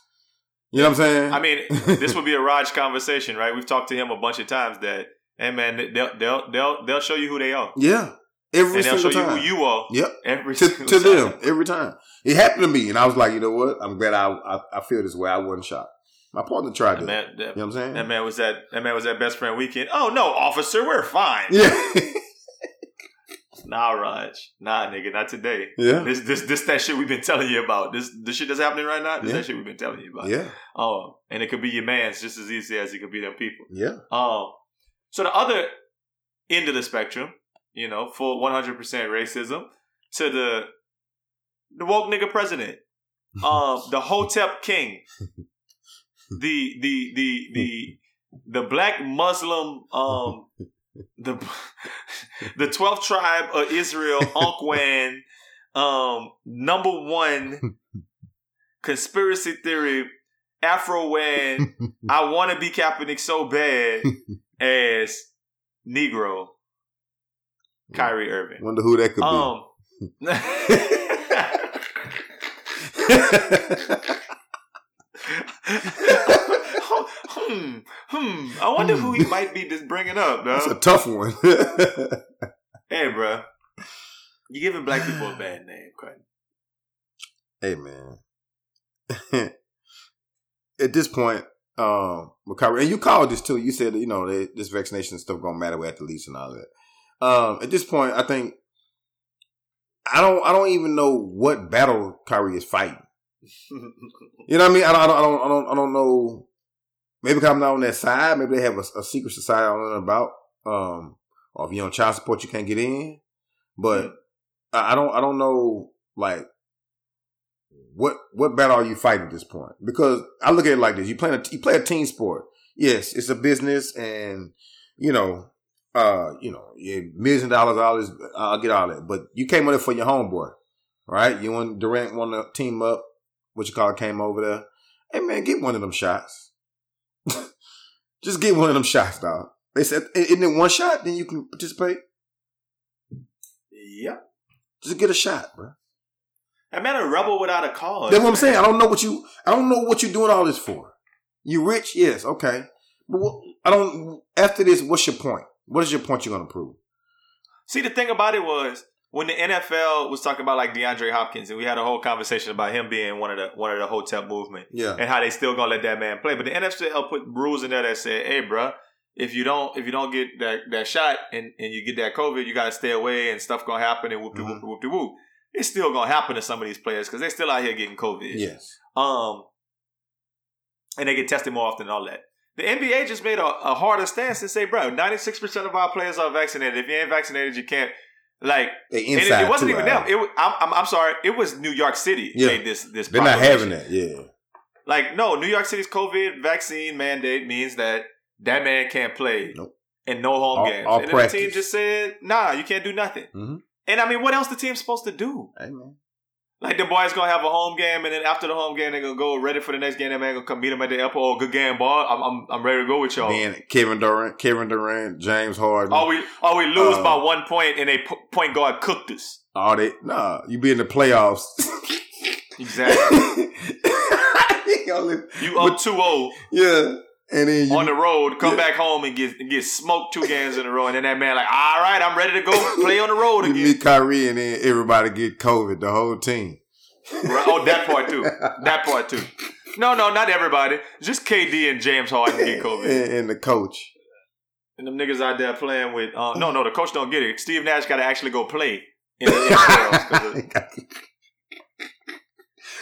You know what I'm saying? I mean, this would be a Raj conversation, right? We've talked to him a bunch of times that, hey man, they'll they'll they'll they'll show you who they are, yeah, every and they'll show single you time. who you are. Yep. Every to, to them every time. It happened to me, and I was like, you know what? I'm glad I I, I feel this way. I wasn't shocked. My partner tried That to. man, that, You know what I'm saying? that man was that that man was that best friend weekend. Oh no, officer, we're fine. Yeah, Nah, Raj, nah, nigga, not today. yeah, This this this that shit we've been telling you about. This the shit that's happening right now. This Yeah. that shit we've been telling you about. yeah, Oh, and it could be your man's just as easy as it could be them people. yeah. Um, so the other end of the spectrum, you know, full one hundred percent racism to the the woke nigga president, um, the Hotep king, the the the the the black Muslim, um, the the twelfth tribe of Israel, Onkwan, um, number one conspiracy theory, Afro Wan. I want to be Kaepernick so bad as Negro Kyrie Irving. Wonder who that could be. Um, hmm, hmm. I wonder who he might be just bringing up, Though. That's a tough one. Hey, bro, you giving black people a bad name, Cutting. hey man, at this point, um, Kyrie, and you called this too. You said you know that this vaccination stuff gonna matter with athletes and all that. Um, at this point, I think I don't. I don't even know what battle Kyrie is fighting. You know what I mean? I don't. I don't. I don't. I don't, I don't know. Maybe I'm not on that side. Maybe they have a, a secret society I don't know about. Um, or if you're on child support, you can't get in. But I I don't. I don't know. Like, what what battle are you fighting at this point? Because I look at it like this: you play a you play a team sport. Yes, it's a business, and you know, uh, you know, yeah, millions of dollars, all this. I'll get all that. But you came over there for your homeboy, right? You and Durant want to team up. What you call it, came over there. Hey man, get one of them shots. Just get one of them shots, dog. They said, isn't it one shot? Then you can participate. Yep. Just get a shot, bro. I man, a rebel without a cause. That's what I'm saying. I don't know what you. I don't know what you're doing all this for. You rich, yes, okay. But what, I don't. After this, what's your point? What is your point you're gonna prove? See, the thing about it was when the NFL was talking about like DeAndre Hopkins, and we had a whole conversation about him being one of the one of the Hotep movement Yeah. and how they still gonna let that man play. But the NFL put rules in there that said, "Hey, bro, if you don't if you don't get that that shot and, and you get that COVID, you gotta stay away and stuff gonna happen and whoop de whoop de whoop de whoop." It's still gonna happen to some of these players because they're still out here getting COVID. Yes. Um, and they get tested more often and all that. The NBA just made a, a harder stance and say, bro, 96% of our players are vaccinated. If you ain't vaccinated, you can't. Like, They and inside it, it wasn't too, even Al. them. It was, I'm, I'm, I'm sorry. It was New York City Yeah. made this this. They're not having that. Yeah. Like, no, New York City's COVID vaccine mandate means that that man can't play Nope. and no home All- games. all and the team just said, nah, you can't do nothing. Mhm. And I mean, what else the team's supposed to do? Like the boys gonna have a home game, and then after the home game, they gonna go ready for the next game. That man gonna come meet them at the airport. Oh, good game, boy. I'm I'm, I'm ready to go with y'all. Then Kevin Durant, Kevin Durant, James Harden. Oh, we oh we lose Uh, by one point, and they p- point guard cooked us. all they, Nah, you be in the playoffs. Exactly. You only- You up 2-0 yeah. And then you on the road, come Yeah. back home and get get smoked two games in a row, and then that man like, all right, I'm ready to go play on the road you again. meet Kyrie and then everybody get COVID, the whole team. Right, Oh, that part too. That part too. No, no, not everybody. Just KD and James Harden get COVID. and, and the coach. And them niggas out there playing with uh, no, no, the coach don't get it. Steve Nash got to actually go play in the, playoffs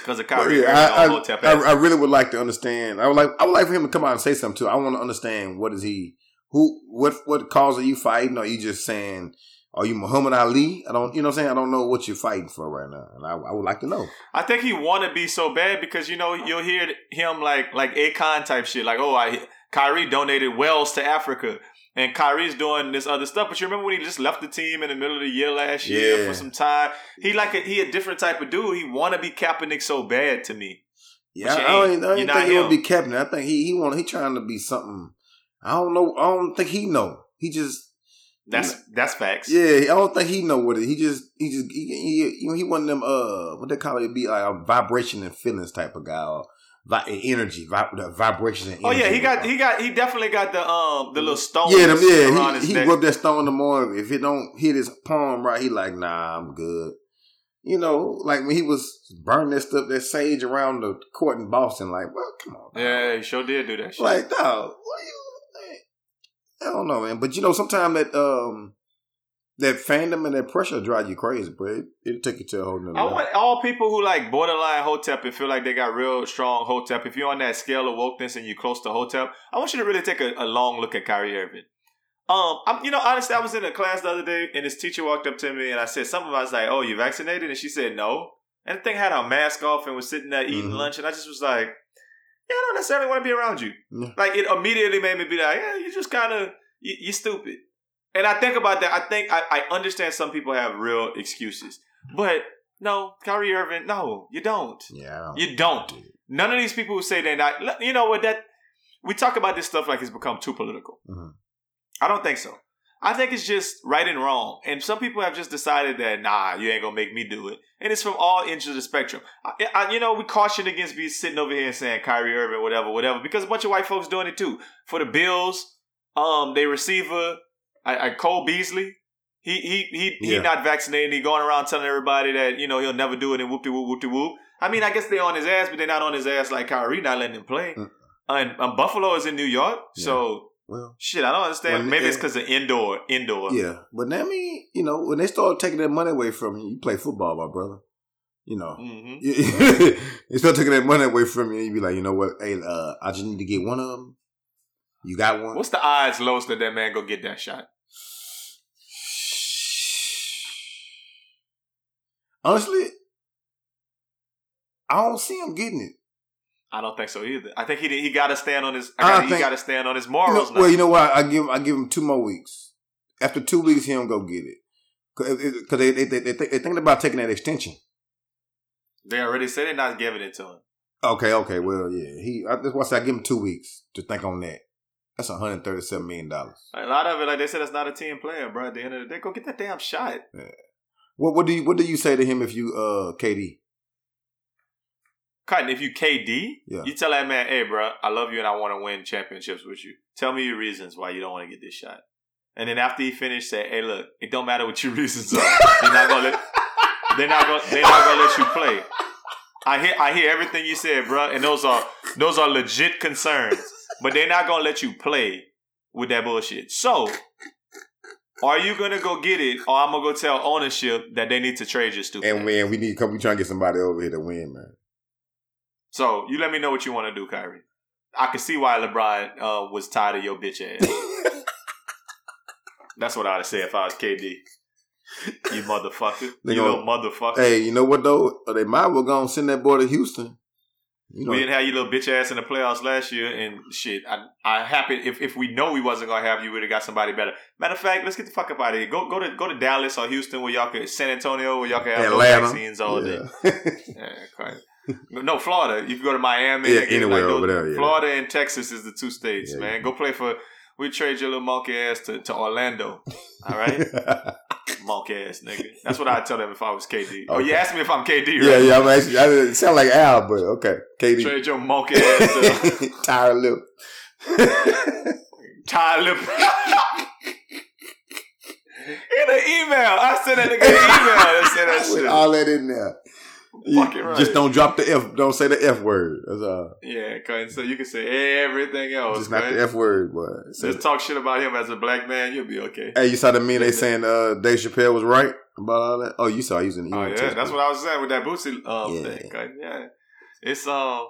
because of Kyrie Yeah, I, I, I, I really would like to understand. I would like I would like for him to come out and say something too. I want to understand what is he who what what cause are you fighting? Are you just saying are you Muhammad Ali? I don't you know what I'm saying? I don't know what you're fighting for right now. And I, I would like to know. I think he want to be so bad because you know you'll hear him like like Akon type shit, like oh, I Kyrie donated wells to Africa, and Kyrie's doing this other stuff. But you remember when he just left the team in the middle of the year last year Yeah. for some time? He like a, he a different type of dude. He want to be Kaepernick so bad to me. Yeah, I don't, I don't think he'll be captain. I think he he want he trying to be something. I don't know. I don't think he know. He just That's that's facts. yeah. I don't think he know what it. He just he just he he, you know, he one of them uh what they call it be like a vibration and feelings type of guy or vi- energy vibrations and Oh yeah, he got he got he definitely got the um the little stone. yeah them, yeah his he, he rubbed that stone in the morning. If it don't hit his palm right, he like nah I'm good. You know, like when he was burning that stuff, that sage around the court in Boston, like, well, come on. dog. Yeah, he sure did do that shit. Like, dog, what are you? I don't know, man. But you know, sometimes that um that fandom and that pressure drive you crazy, bro. It, it'll take you to a whole nother I level. want all people who like borderline Hotep and feel like they got real strong Hotep. If you're on that scale of wokeness and you're close to Hotep, I want you to really take a, a long look at Kyrie Irving. Um, I'm, you know, honestly, I was in a class the other day and this teacher walked up to me and I said something. I was like, "Oh, you vaccinated?" And she said, "No." And the thing had her mask off and was sitting there eating Mhm. lunch, and I just was like, "Yeah, I don't necessarily want to be around you." Yeah. Like it immediately made me be like, "Yeah, you just kind of you, you stupid." And I think about that. I think I, I understand some people have real excuses, but no, Kyrie Irving, no, you don't. yeah, don't- You don't. None of these people who say they're not, you know what? That we talk about this stuff like it's become too political. Mhm. I don't think so. I think it's just right and wrong, and some people have just decided that nah, you ain't gonna make me do it, and it's from all ends of the spectrum. I, I, you know, we caution against be sitting over here and saying Kyrie Irving, whatever, whatever, because a bunch of white folks doing it too. For the Bills, um, they receiver, I, I Cole Beasley. He he he he Yeah. not vaccinated. He going around telling everybody that you know he'll never do it and whoop de whoop whoop de whoop. I mean, I guess they're on his ass, but they're not on his ass like Kyrie not letting him play. Mm. And, and Buffalo is in New York, so Well, shit. I don't understand. Well, Maybe it's eh, because of indoor, indoor. yeah, but I mean, you know, when they start taking that money away from you, you play football, my brother. You know, hmm they start taking that money away from you, you be like, you know what? Hey, uh, I just need to get one of them. You got one. What's the odds lowest that that man go get that shot? Honestly, I don't see him getting it. I don't think so either. I think he he got to stand on his. I I he got to stand on his You morals. know, now. well, you know what? I give I give him two more weeks. After two weeks, he don't go get it because they they they they they thinking about taking that extension. they already said they're not giving it to him. Okay, okay, well, yeah, he. I, that's why I said I give him two weeks to think on that. That's one hundred thirty-seven million dollars. A lot of it, like they said, it's not a team player, bro. At the end of the day, go get that damn shot. What what do you what do you say to him if you uh KD? Cutting, if you KD, Yeah. you tell that man, hey, bro, I love you and I want to win championships with you. Tell me your reasons why you don't want to get this shot. And then after he finished, say, hey, look, it don't matter what your reasons are. They're not gonna let, they're not gonna, they're not gonna let you play. I hear, I hear everything you said, bro, and those are, those are legit concerns. But they're not gonna let you play with that bullshit. So, are you gonna go get it, or I'm gonna go tell ownership that they need to trade your stupid? And man, we need. We trying to get somebody over here to win, man. So you let me know what you want to do, Kyrie. I can see why LeBron uh, was tired of your bitch ass. That's what I'd say if I was KD. You motherfucker. They you gonna- little motherfucker. hey, you know what though? They might well go and send that boy to Houston. You know, we didn't have you little bitch ass in the playoffs last year, and shit. I I happy if, if we know we wasn't gonna have you, we'd have got somebody better. Matter of fact, let's get the fuck up out of here. Go go to go to Dallas or Houston where y'all could San Antonio where y'all can have Atlanta. vaccines all day. Yeah. Yeah, quite. No, Florida. You can go to Miami. Yeah, anywhere those- over there, yeah. Florida and Texas is the two states, Yeah, man. Go play for. We trade your little monkey ass to, to Orlando. All right, monkey ass nigga. That's what I'd tell them if I was KD. Oh, you asked me if I'm KD, right? yeah, yeah. I'm actually, I, it sound like Al, but okay. KD. Trade your monkey ass to tired lip. Ty Lip. In an email, I sent that nigga an email that said that With shit. all that in there. Fucking right. Just don't drop the F. Don't say the F word. That's all. Yeah, cause so you can say everything else. Just not the F word, but Just talk shit about him as a black man, you'll be okay. Hey, you saw the meme they saying uh, Dave Chappelle was right about all that? Oh, you saw he was in the Oh yeah, that's group. what I was saying with that Bootsy um, Yeah. thing. Cause, yeah, it's um,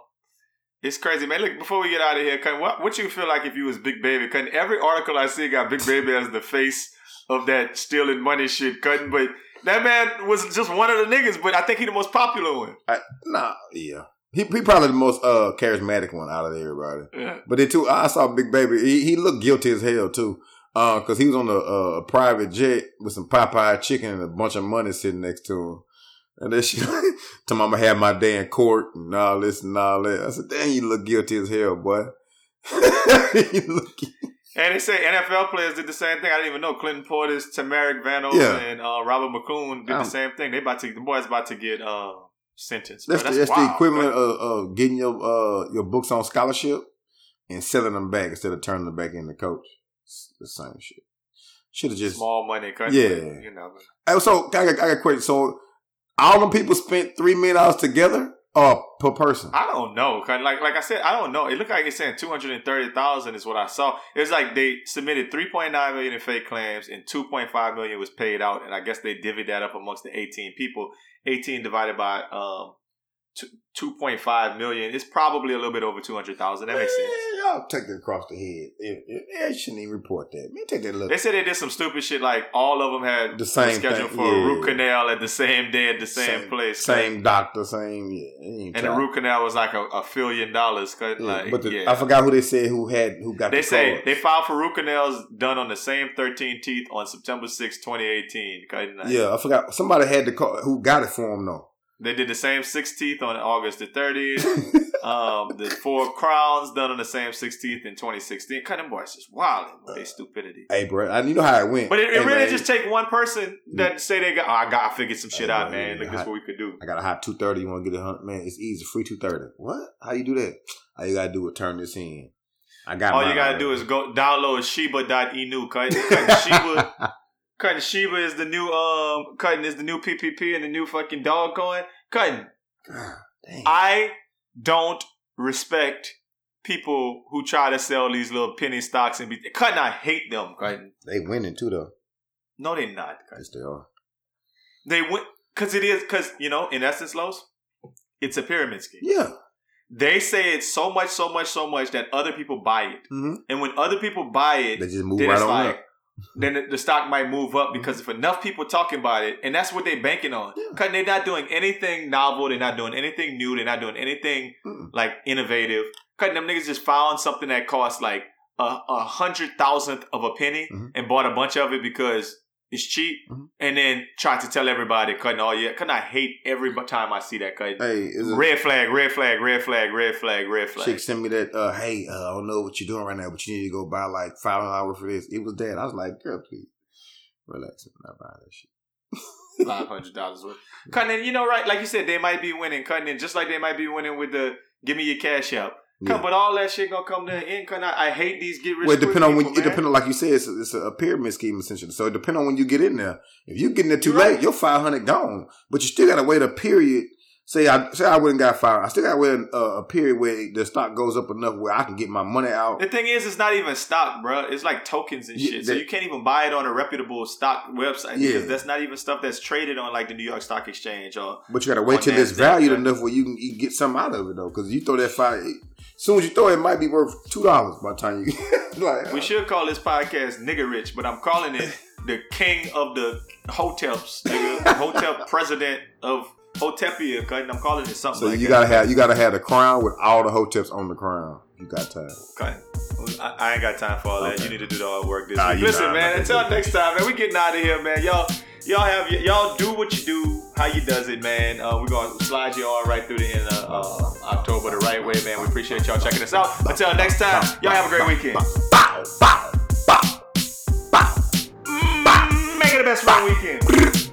it's crazy, man. Look, before we get out of here, Cutting, what what you feel like if you was Big Baby? Cutting every article I see got Big Baby as the face of that stealing money shit. Cutting, but that man was just one of the niggas. But I think he the most popular one. I, nah, yeah. He, he probably the most uh, charismatic one out of everybody. Yeah, But then too, I saw Big Baby. He, he looked guilty as hell too, uh, because he was on a, a private jet with some Popeye chicken and a bunch of money sitting next to him. And then she told mama had my day in court and all this and all that. I said, "Damn, you look guilty as hell, boy." you look, and they say NFL players did the same thing. I didn't even know Clinton Portis, Tamarick Vanover, Yeah. and uh, Robert McCune did Um, the same thing. They about to the boys about to get uh, sentenced. that's Bro, the, that's the equivalent of, getting your uh, your books on scholarship and selling them back instead of turning them back in the coach. It's the same shit. Should have just small money. Cutting, Yeah. you know. So I got, I got a question. So all them people spent three million dollars together or per person? I don't know. Like like I said, I don't know. It looked like it's saying two hundred and thirty thousand is what I saw. It's like they submitted three point nine million in fake claims and two point five million was paid out, and I guess they divvied that up amongst the eighteen people. Eighteen divided by um two point five million. is probably a little bit over two hundred thousand. That makes sense. Y'all take that across the head. It, it, it shouldn't even report that. Man, take that look. They said they did some stupid shit. Like all of them had The same thing, for a root canal at the same day at the same, place. Same doctor, same. Yeah, and the root canal was like a, a billion dollars. Yeah, Like, but the, yeah. I forgot who they said who had who got They the say cards. they filed for root canals done on the same 13 teeth on September 6, 2018. Okay, nice. Yeah, I forgot. Somebody had the call. Who got it for them though? They did the same six teeth on August the 30th. um, the four crowns done on the same six teeth in 2016. Kind of boys just wilding with their stupidity. hey, bro, I, you know how it went. But it, it Hey, really man, just take one person that say they got. Oh, I got. I figured some shit out, man. Look, this is what we could do. I got a hot two thirty. You want to get a hundred? Man, it's easy. Free two thirty. What? How you do that? All you gotta do is turn this in. I got. All you gotta do is go download Shiba Inu. Cut, cut Shiba. Cutting Shiba is the new um. Cutting is the new PPP and the new fucking dog coin. Cutting. God. I don't respect people who try to sell these little penny stocks and be cutting. I hate them. Cutting. they winning too though. No, they're not. Cutting. Yes, they are. They went because it is because you know in essence, Los, it's a pyramid scheme. Yeah. They say it so much, so much, so much that other people buy it, hmm and when other people buy it, They just move right it's on like up. Then the, the stock might move up because if enough people talking about it, and that's what they're banking on. Yeah. Cause they're not doing anything novel, they're not doing anything new, they're not doing anything Mm-mm. like innovative. Cutting them niggas just found something that costs like a, a hundred thousandth of a penny Mhm. and bought a bunch of it because it's cheap, Mhm. and then try to tell everybody cutting all yeah. Cutting I hate every time I see that cutting. Hey, Red flag, red flag, red flag, red flag, red flag. chick sent me that? Uh, hey, uh, I don't know what you're doing right now, but you need to go buy like five dollars for this. It was that. I was like, girl, please relax. I'm not buying that shit. Five hundred dollars worth. Cutting in, you know, right? Like you said, they might be winning. Cutting in, just like they might be winning with the "Give me your cash out." Yeah. But all that shit gonna come to an end. Cause I, I hate these get rich. Well, it depend on when people, it depend on like you said, it's a, it's a pyramid scheme essentially. So it depend on when you get in there. If you get in there too right. late, your five hundred gone. But you still gotta wait a period. Say I say I wouldn't got five. I still gotta wait a, a period where the stock goes up enough where I can get my money out. The thing is, it's not even stock, bro. It's like tokens and Yeah, shit. so you can't even buy it on a reputable stock website Yeah. because that's not even stuff that's traded on like the New York Stock Exchange or. But you gotta wait till it's valued right? enough where you can, you get something out of it though. Because you throw that five, soon as you throw it, it might be worth two dollars by the time you like. We should call this podcast "Nigga Rich," but I'm calling it the King of the Hotels, nigga, hotel president of Hotepia. I'm calling it something. So like you that. gotta have you gotta have the crown with all the hoteps on the crown. You got time. Cutting. I, I ain't got time for all that. Okay. You need to do the hard work this Nah, week. Listen, nah, man. Until next time, man. We getting out of here, man. Y'all, y'all have y'all do what you do, how you does it, man. Uh, we're gonna slide you all right through the end of uh, October the right way, man. We appreciate y'all checking us out. Until next time, y'all have a great weekend. Bow, bow, bow, bow. Mm, Make it the best fun weekend.